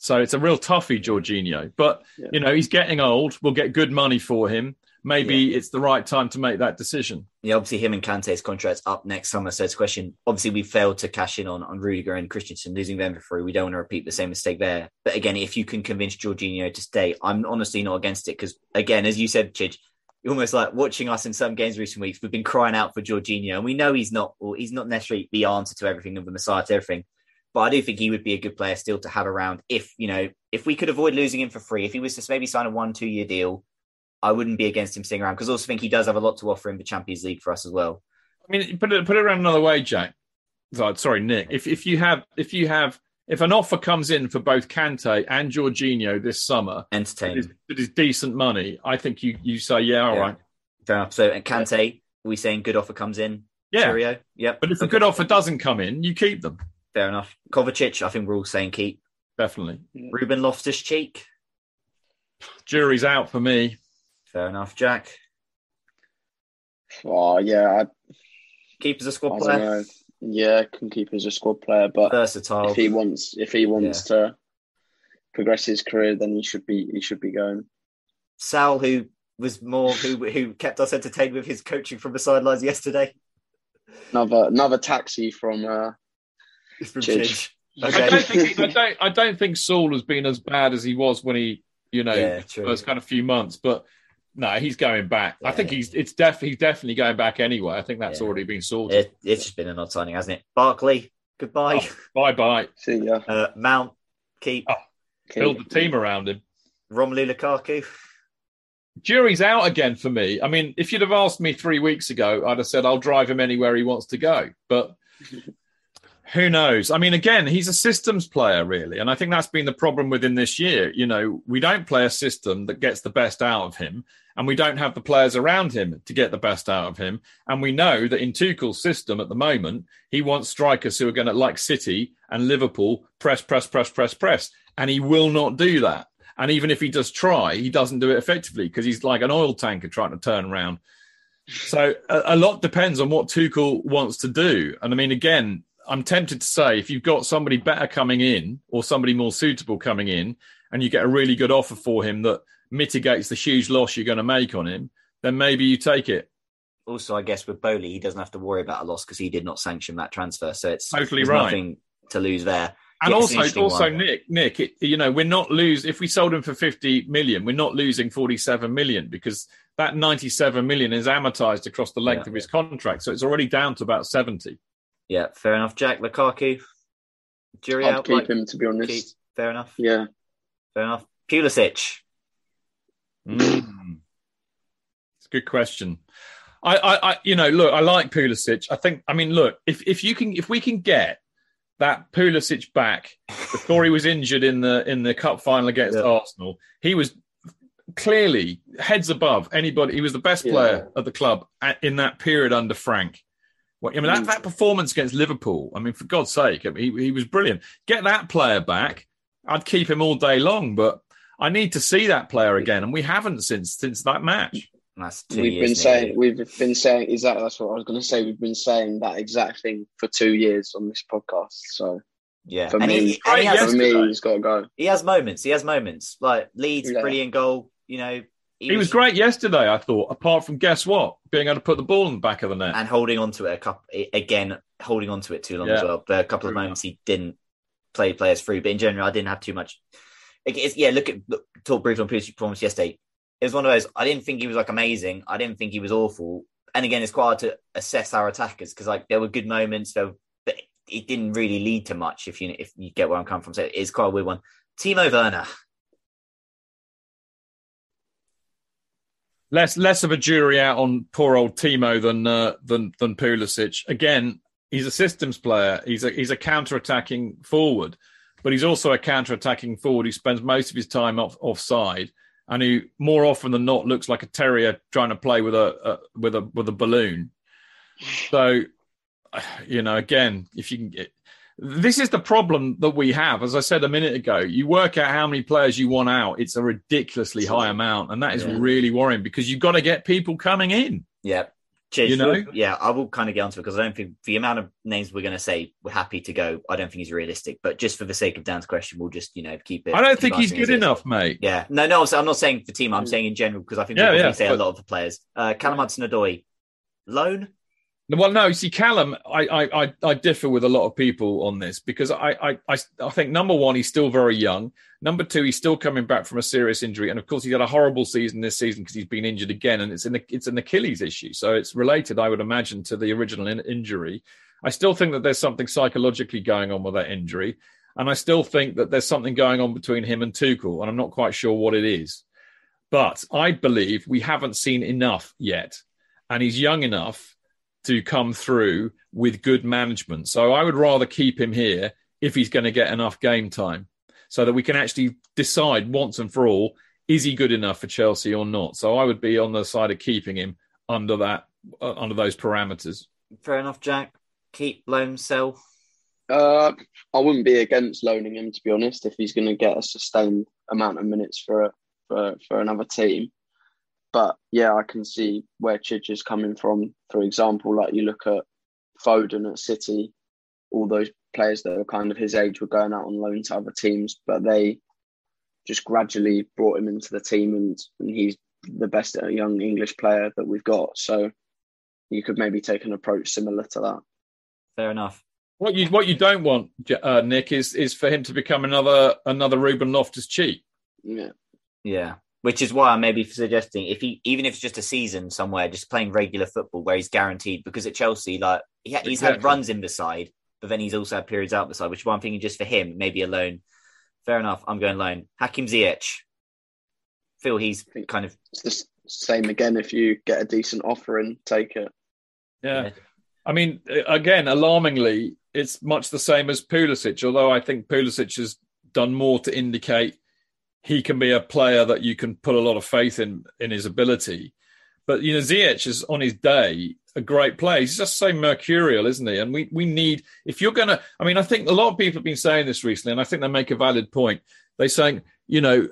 So it's a real toughie, Jorginho. But Yeah. you know he's getting old. We'll get good money for him. Maybe it's the right time to make that decision. yeah. Obviously, him and Kante's contract's up next summer. So it's a question. Obviously, we failed to cash in on on Rudiger and Christensen losing them for free. We don't want to repeat the same mistake there. But again, if you can convince Jorginho to stay, I'm honestly not against it because again, as you said, Chidge, you're almost like watching us in some games recent weeks. We've been crying out for Jorginho, and we know he's not. Well, he's not necessarily the answer to everything of the Messiah to everything. But I do think he would be a good player still to have around. If you know, if we could avoid losing him for free, if he was to maybe sign a one, two year deal, I wouldn't be against him staying around because I also think he does have a lot to offer in the Champions League for us as well. I mean, put it put it around another way, Jack. Sorry, Nick. If if you have if you have if an offer comes in for both Kante and Jorginho this summer, entertaining, it is, it is decent money. I think you you say, yeah, all Yeah. right. Fair enough. So, and Kante, are we saying good offer comes in? Yeah. Cheerio. Yep. But if a good offer doesn't come in, you keep them. Fair enough. Kovacic, I think we're all saying keep. Definitely. Ruben Loftus Cheek. Jury's out for me. Fair enough. Jack. Oh yeah, Keep as a squad I player. know. Yeah, can keep as a squad player, but Versatile. if he wants, if he wants to progress his career, then he should be he should be going. Saul, who was more who who kept us entertained with his coaching from the sidelines yesterday. Another another taxi from uh, from Chidge. I don't think I don't I don't think Saul has been as bad as he was when he you know Yeah, first kind of few months, but no, he's going back. I think he's it's def he's definitely going back anyway. I think that's already been sorted. It, it's just been an odd signing, hasn't it? Barkley, goodbye. bye bye. See ya. Uh, Mount, keep. Build the team around him. Romelu Lukaku. Jury's out again for me. I mean, if you'd have asked me three weeks ago, I'd have said I'll drive him anywhere he wants to go. But who knows? I mean, again, he's a systems player, really. And I think that's been the problem within this year. You know, we don't play a system that gets the best out of him, and we don't have the players around him to get the best out of him. And we know that in Tuchel's system at the moment, he wants strikers who are going to, like City and Liverpool, press, press, press, press, press. And he will not do that. And even if he does try, he doesn't do it effectively because he's like an oil tanker trying to turn around. So a, a lot depends on what Tuchel wants to do. And I mean, again, I'm tempted to say if you've got somebody better coming in or somebody more suitable coming in, and you get a really good offer for him that mitigates the huge loss you're going to make on him, then maybe you take it. Also, I guess with Boehly, he doesn't have to worry about a loss because he did not sanction that transfer. So it's Totally right. nothing to lose there. And Yeah, it's an also, also one. Nick, Nick, it, you know, we're not lose if we sold him for fifty million, we're not losing forty-seven million because that ninety-seven million is amortized across the length Yeah. of his contract, so it's already down to about seventy. Yeah, fair enough. Jack Lukaku, jury I'd out. keep like- him to be honest. keep. Fair enough. Yeah, Fair enough. Pulisic. Mm. It's a good question. I, I, I, you know, look, I like Pulisic. I think, I mean, look, if if you can, if we can get that Pulisic back before he was injured in the in the cup final against Arsenal, he was clearly heads above anybody. He was the best Yeah. player at the club at, in that period under Frank. Well, I mean, that, hmm. that performance against Liverpool. I mean, for God's sake, I mean, he, he was brilliant. Get that player back. I'd keep him all day long, but I need to see that player again, and we haven't since since that match. That's we've been saying we've been saying exactly that's what I was going to say. We've been saying that exact thing for two years on this podcast. So Yeah, for and me, he, and he has, for me, he's got to go. he has moments. He has moments. Like Leeds, Yeah. brilliant goal. You know, He, was, great yesterday, I thought. Apart from guess what, being able to put the ball in the back of the net. and holding on to it a couple again, holding on to it too long Yeah. as well. Are a couple of moments he didn't play players through, but in general, I didn't have too much. It's, yeah, look at look, talk briefly on Pulisic's performance yesterday. It was one of those. I didn't think he was like amazing. I didn't think he was awful. And again, it's quite hard to assess our attackers because like there were good moments, there, but it didn't really lead to much. If you if you get where I'm coming from, so it's quite a weird one. Timo Werner. Less less of a jury out on poor old Timo than uh, than than Pulisic. Again, he's a systems player. He's a he's a counter attacking forward, but he's also a counter attacking forward who spends most of his time off offside and who more often than not looks like a terrier trying to play with a, a with a with a balloon. So, you know, again, if you can get. This is the problem that we have. As I said a minute ago, you work out how many players you want out. It's a ridiculously high amount. And that is Yeah. really worrying because you've got to get people coming in. Yeah. Cheers. You know? Yeah, I will kind of get onto it because I don't think the amount of names we're going to say we're happy to go, I don't think is realistic. But just for the sake of Dan's question, we'll just, you know, keep it. I don't think he's good is. enough, mate. Yeah. No, no, I'm not saying for team, I'm saying in general because I think Yeah, probably yeah, say but- a lot of the players. Uh, Callum Hudson-Odoi, loan? Well, no, see, Callum, I, I, I, differ with a lot of people on this because I, I, I, think number one, he's still very young. Number two, he's still coming back from a serious injury, and of course, he's had a horrible season this season because he's been injured again, and it's in an it's an Achilles issue, so it's related, I would imagine, to the original in- injury. I still think that there's something psychologically going on with that injury, and I still think that there's something going on between him and Tuchel, and I'm not quite sure what it is. But I believe we haven't seen enough yet, and he's young enough to come through with good management. So I would rather keep him here if he's going to get enough game time, so that we can actually decide once and for all is he good enough for Chelsea or not. So I would be on the side of keeping him under that uh, under those parameters. Fair enough, Jack. Keep loan sell. Uh, I wouldn't be against loaning him to be honest if he's going to get a sustained amount of minutes for for for another team. But yeah, I can see where Chidge is coming from. For example, like you look at Foden at City, all those players that were kind of his age were going out on loan to other teams, but they just gradually brought him into the team, and, and he's the best young English player that we've got. So you could maybe take an approach similar to that. Fair enough. What you what you don't want, uh, Nick, is is for him to become another another Ruben Loftus Cheek. Yeah, yeah. Which is why I may be suggesting if he even if it's just a season somewhere, just playing regular football where he's guaranteed. Because at Chelsea, like he, he's exactly. had runs in the side, but then he's also had periods out the side. Which is why I'm thinking just for him, maybe a loan. Fair enough. I'm going loan. Hakim Ziyech. Feel he's kind of it's the same again. If you get a decent offer and take it. Yeah. yeah. I mean, again, alarmingly, it's much the same as Pulisic, although I think Pulisic has done more to indicate he can be a player that you can put a lot of faith in in his ability. But you know, Ziyech is on his day a great player. He's just so mercurial, isn't he? And we we need if you're gonna. I mean, I think a lot of people have been saying this recently, and I think they make a valid point. They're saying, you know,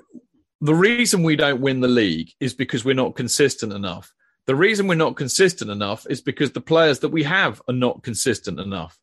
the reason we don't win the league is because we're not consistent enough. The reason we're not consistent enough is because the players that we have are not consistent enough.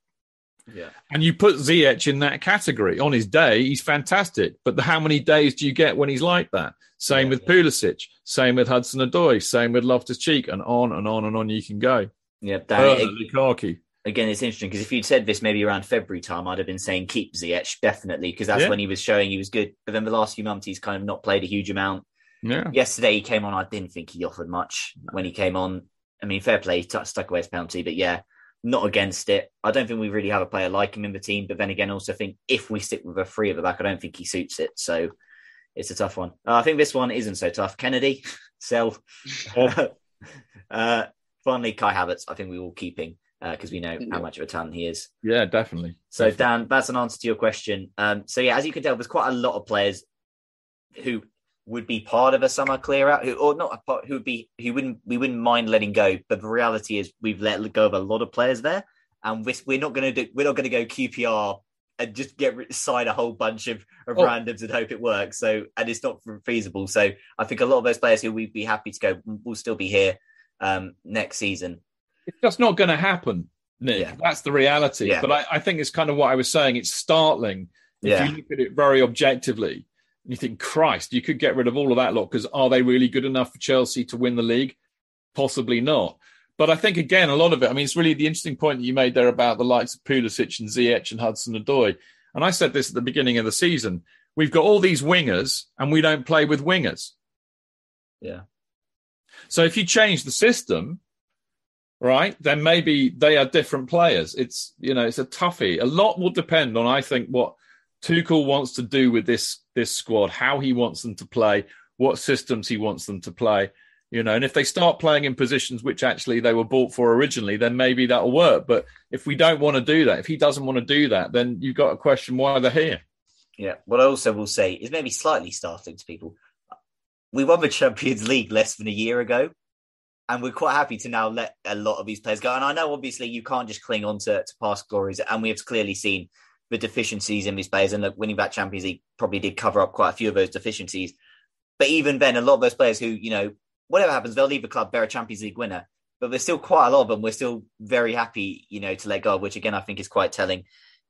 Yeah. And you put Ziyech in that category. On his day, he's fantastic. But the, how many days do you get when he's like that? Same yeah, with yeah. Pulisic, same with Hudson Odoi, same with Loftus Cheek, and on and on and on you can go. Yeah, Dan, Lukaku. Again, it's interesting because if you'd said this maybe around February time, I'd have been saying keep Ziyech definitely because that's yeah. when he was showing he was good. But then the last few months, he's kind of not played a huge amount. Yeah. Yesterday he came on. I didn't think he offered much when he came on. I mean, fair play, t- stuck away his penalty, but yeah, not against it. I don't think we really have a player like him in the team. But then again, also think if we stick with a three at the back, I don't think he suits it. So it's a tough one. Uh, I think this one isn't so tough. Kenedy, sell. uh, finally, Kai Havertz. I think we're all keeping because uh, we know yeah. how much of a talent he is. Yeah, definitely. So definitely. Dan, that's an answer to your question. Um, so yeah, as you can tell, there's quite a lot of players who would be part of a summer clear out, who or not part, who would be who wouldn't we wouldn't mind letting go. But the reality is we've let go of a lot of players there, and we're not going to do we're not going to go QPR and just get sign a whole bunch of, of oh. randoms and hope it works. So and it's not feasible. So I think a lot of those players who we'd be happy to go will still be here um, next season. It's just not going to happen, Nick. Yeah. That's the reality. Yeah. But I, I, think it's kind of what I was saying. It's startling if yeah. you look at it very objectively you think, Christ, you could get rid of all of that lot because are they really good enough for Chelsea to win the league? Possibly not. But I think again, a lot of it. I mean, it's really the interesting point that you made there about the likes of Pulisic and Ziyech and Hudson Odoi. And I said this at the beginning of the season. We've got all these wingers, and we don't play with wingers. Yeah. So if you change the system, right, then maybe they are different players. It's you know, it's a toughie. A lot will depend on, I think, what Tuchel wants to do with this this squad, how he wants them to play, what systems he wants them to play. You know, and if they start playing in positions which actually they were bought for originally, then maybe that'll work. But if we don't want to do that, if he doesn't want to do that, then you've got to question why they're here. Yeah. What I also will say is maybe slightly startling to people. We won the Champions League less than a year ago, and we're quite happy to now let a lot of these players go. And I know obviously you can't just cling on to, to past glories, and we have clearly seen the deficiencies in these players. And look, winning that Champions League probably did cover up quite a few of those deficiencies. But even then, a lot of those players who, you know, whatever happens, they'll leave the club, they're a Champions League winner. But there's still quite a lot of them. We're still very happy, you know, to let go which again, I think is quite telling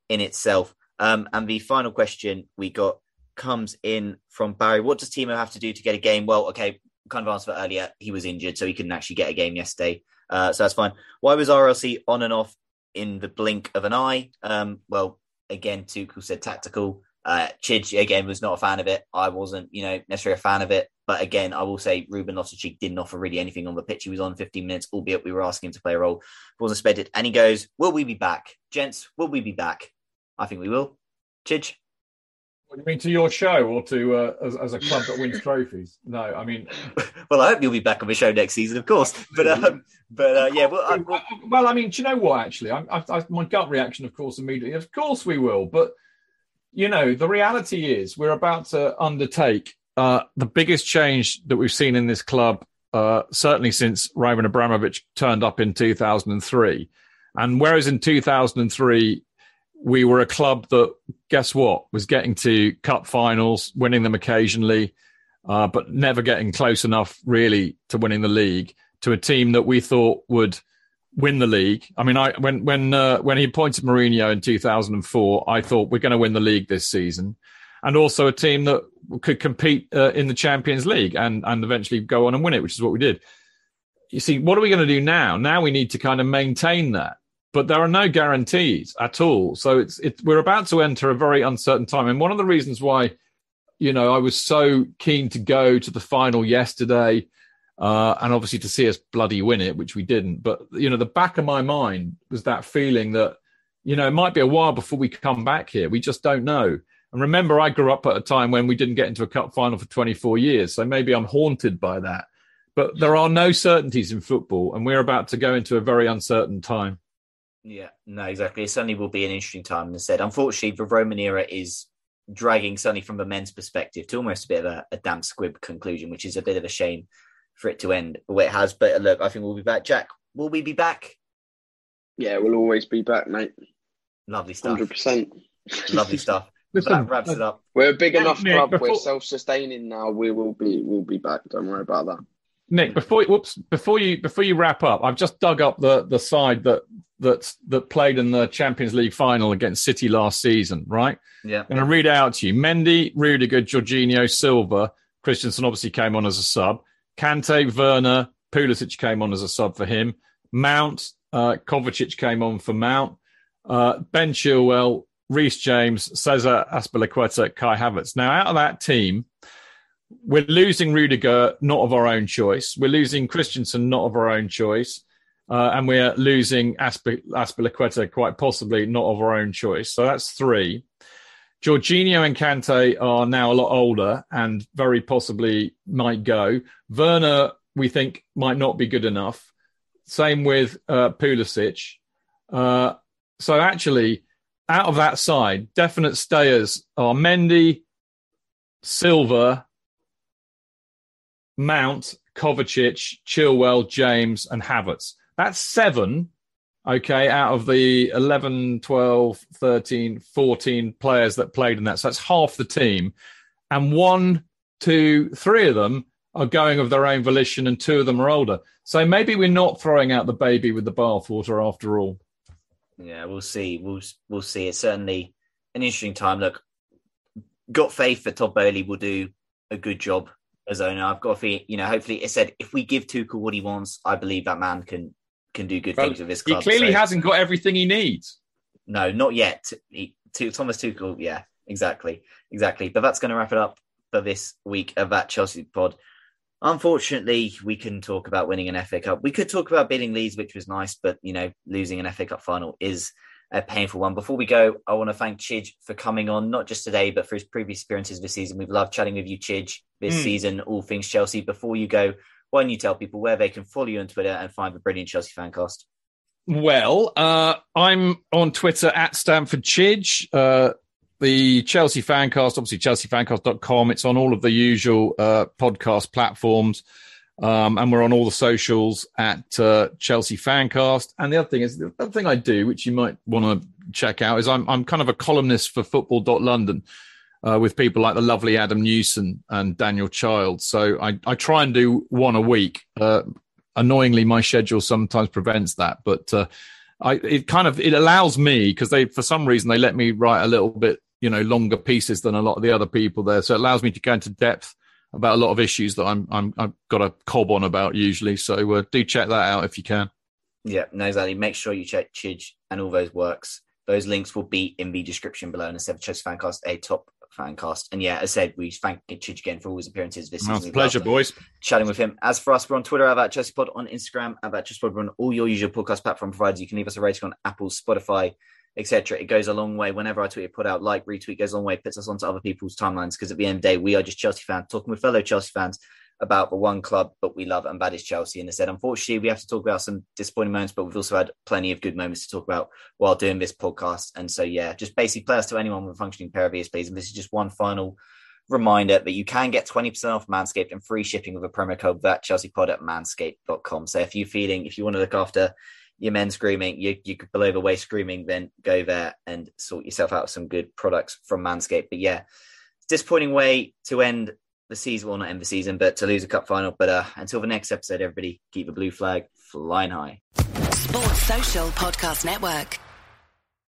in itself. Um, and the final question we got comes in from Barry. What does Timo have to do to get a game? Well, okay, kind of answered earlier. He was injured, so he couldn't actually get a game yesterday. Uh, so that's fine. Why was RLC on and off in the blink of an eye? Um, well, again, Tuchel said tactical. Uh, Chidge again was not a fan of it. I wasn't, you know, necessarily a fan of it. But again, I will say Ruben Loftus-Cheek didn't offer really anything on the pitch. He was on 15 minutes, albeit we were asking him to play a role. He Wasn't expected. And he goes, "Will we be back, gents? Will we be back? I think we will." Chidge. You mean to your show or to uh, as, as, a club that wins trophies? No, I mean. well, I hope you'll be back on the show next season, of course. But um, but uh, yeah, well, I, well, I mean, do you know what? Actually, I, I, my gut reaction, of course, immediately, of course, we will. But you know, the reality is we're about to undertake uh, the biggest change that we've seen in this club, uh, certainly since Roman Abramovich turned up in 2003. And whereas in 2003, we were a club that, guess what, was getting to cup finals, winning them occasionally, uh, but never getting close enough really to winning the league, to a team that we thought would win the league. I mean, I when when uh, when he appointed Mourinho in 2004, I thought we're going to win the league this season, and also a team that could compete uh, in the Champions League and and eventually go on and win it, which is what we did. You see, what are we going to do now? Now we need to kind of maintain that, but there are no guarantees at all. So it's we're about to enter a very uncertain time, and one of the reasons why, you know, I was so keen to go to the final yesterday uh, and obviously to see us bloody win it, which we didn't. But you know, the back of my mind was that feeling that you know it might be a while before we come back here. We just don't know. And remember, I grew up at a time when we didn't get into a cup final for 24 years, so maybe I'm haunted by that. But there are no certainties in football, and we're about to go into a very uncertain time. Yeah, no, exactly. It certainly will be an interesting time. As I said, unfortunately, the Roman era is dragging, certainly from the men's perspective, to almost a bit of a, a damp squib conclusion, which is a bit of a shame for it to end the way it has. But uh, look, I think we'll be back. Jack, will we be back? Yeah, we'll always be back, mate. Lovely stuff. 100%. Lovely stuff. Listen, that wraps it up. We're a big enough club. before- We're self-sustaining now. We will be. We'll be back. Don't worry about that. Nick, before whoops, before you before you wrap up, I've just dug up the the side that that that played in the Champions League final against City last season. Right, Yeah. I'm going to read out to you: Mendy, Rudiger, Jorginho, Silva. Christensen obviously came on as a sub. Kante, Werner, Pulisic came on as a sub for him. Mount, uh, Kovacic came on for Mount. Uh, ben Chilwell, Reece James, Cesar Azpilicueta, Kai Havertz. Now, out of that team, we're losing Rudiger, not of our own choice. We're losing Christensen, not of our own choice. Uh, and we're losing Asp- quite possibly not of our own choice. So that's three. Jorginho and Kante are now a lot older and very possibly might go. Werner, we think, might not be good enough. Same with uh, Pulisic. Uh, so actually, out of that side, definite stayers are Mendy, Silva, Mount, Kovacic, Chilwell, James, and Havertz. That's seven, okay, out of the 11, 12, 13, 14 players that played in that. So that's half the team. And one, two, three of them are going of their own volition, and two of them are older. So maybe we're not throwing out the baby with the bathwater after all. Yeah, we'll see. We'll we'll see. It's certainly an interesting time. Look, got faith that Todd Boehly will do a good job as owner. I've got faith. You know, hopefully, it said if we give Tuchel what he wants, I believe that man can can do good Well, things with his club. he clearly So- hasn't got everything he needs. No, not yet. He, to, Thomas Tuchel, yeah, exactly, exactly. But that's going to wrap it up for this week of that Chelsea pod. Unfortunately, we couldn't talk about winning an FA Cup. We could talk about beating Leeds, which was nice, but you know, losing an FA Cup final is a painful one. Before we go, I want to thank Chidge for coming on, not just today, but for his previous appearances this season. We've loved chatting with you, Chidge, this Mm. season, all things Chelsea. Before you go, why don't you tell people where they can follow you on Twitter and find the brilliant Chelsea fancast? Well, uh, I'm on Twitter at Stamford Chidge. Uh, the Chelsea Fancast, obviously chelseafancast.com. It's on all of the usual uh, podcast platforms. Um, and we're on all the socials at uh, Chelsea Fancast. And the other thing is, the other thing I do, which you might want to check out, is I'm, I'm kind of a columnist for football.london uh, with people like the lovely Adam Newson and Daniel Child. So I, I try and do one a week. Uh, annoyingly, my schedule sometimes prevents that, but uh, I, it kind of it allows me because they for some reason they let me write a little bit you know longer pieces than a lot of the other people there, so it allows me to go into depth about a lot of issues that I'm I'm I've got a cob on about usually. So uh, do check that out if you can. Yeah, no, exactly. Make sure you check Chidge and all those works. Those links will be in the description below. And as I said, Chelsea Fancast, a top fancast. And yeah, as I said, we thank Chidge again for all his appearances this season. a pleasure, boys. Chatting with him. As for us, we're on Twitter about Chelsea Pod, on Instagram about Chelsea Pod. We're on all your usual podcast platform providers. You can leave us a rating on Apple, Spotify, etc. It goes a long way. Whenever I tweet put out, like, retweet goes a long way, puts us onto other people's timelines. Because at the end of the day, we are just Chelsea fans talking with fellow Chelsea fans about the one club but we love, and that is Chelsea. And they said, unfortunately, we have to talk about some disappointing moments, but we've also had plenty of good moments to talk about while doing this podcast. And so, yeah, just basically players to anyone with a functioning pair of please. And this is just one final reminder that you can get 20% off Manscaped and free shipping with a promo code that Chelsea Pod at manscaped.com. So if you're feeling, if you want to look after your men's grooming, you, you below the waist grooming, then go there and sort yourself out some good products from Manscaped. But yeah, disappointing way to end the season, well, not end the season, but to lose a cup final. But uh, until the next episode, everybody keep the blue flag flying high. Sports Social Podcast Network.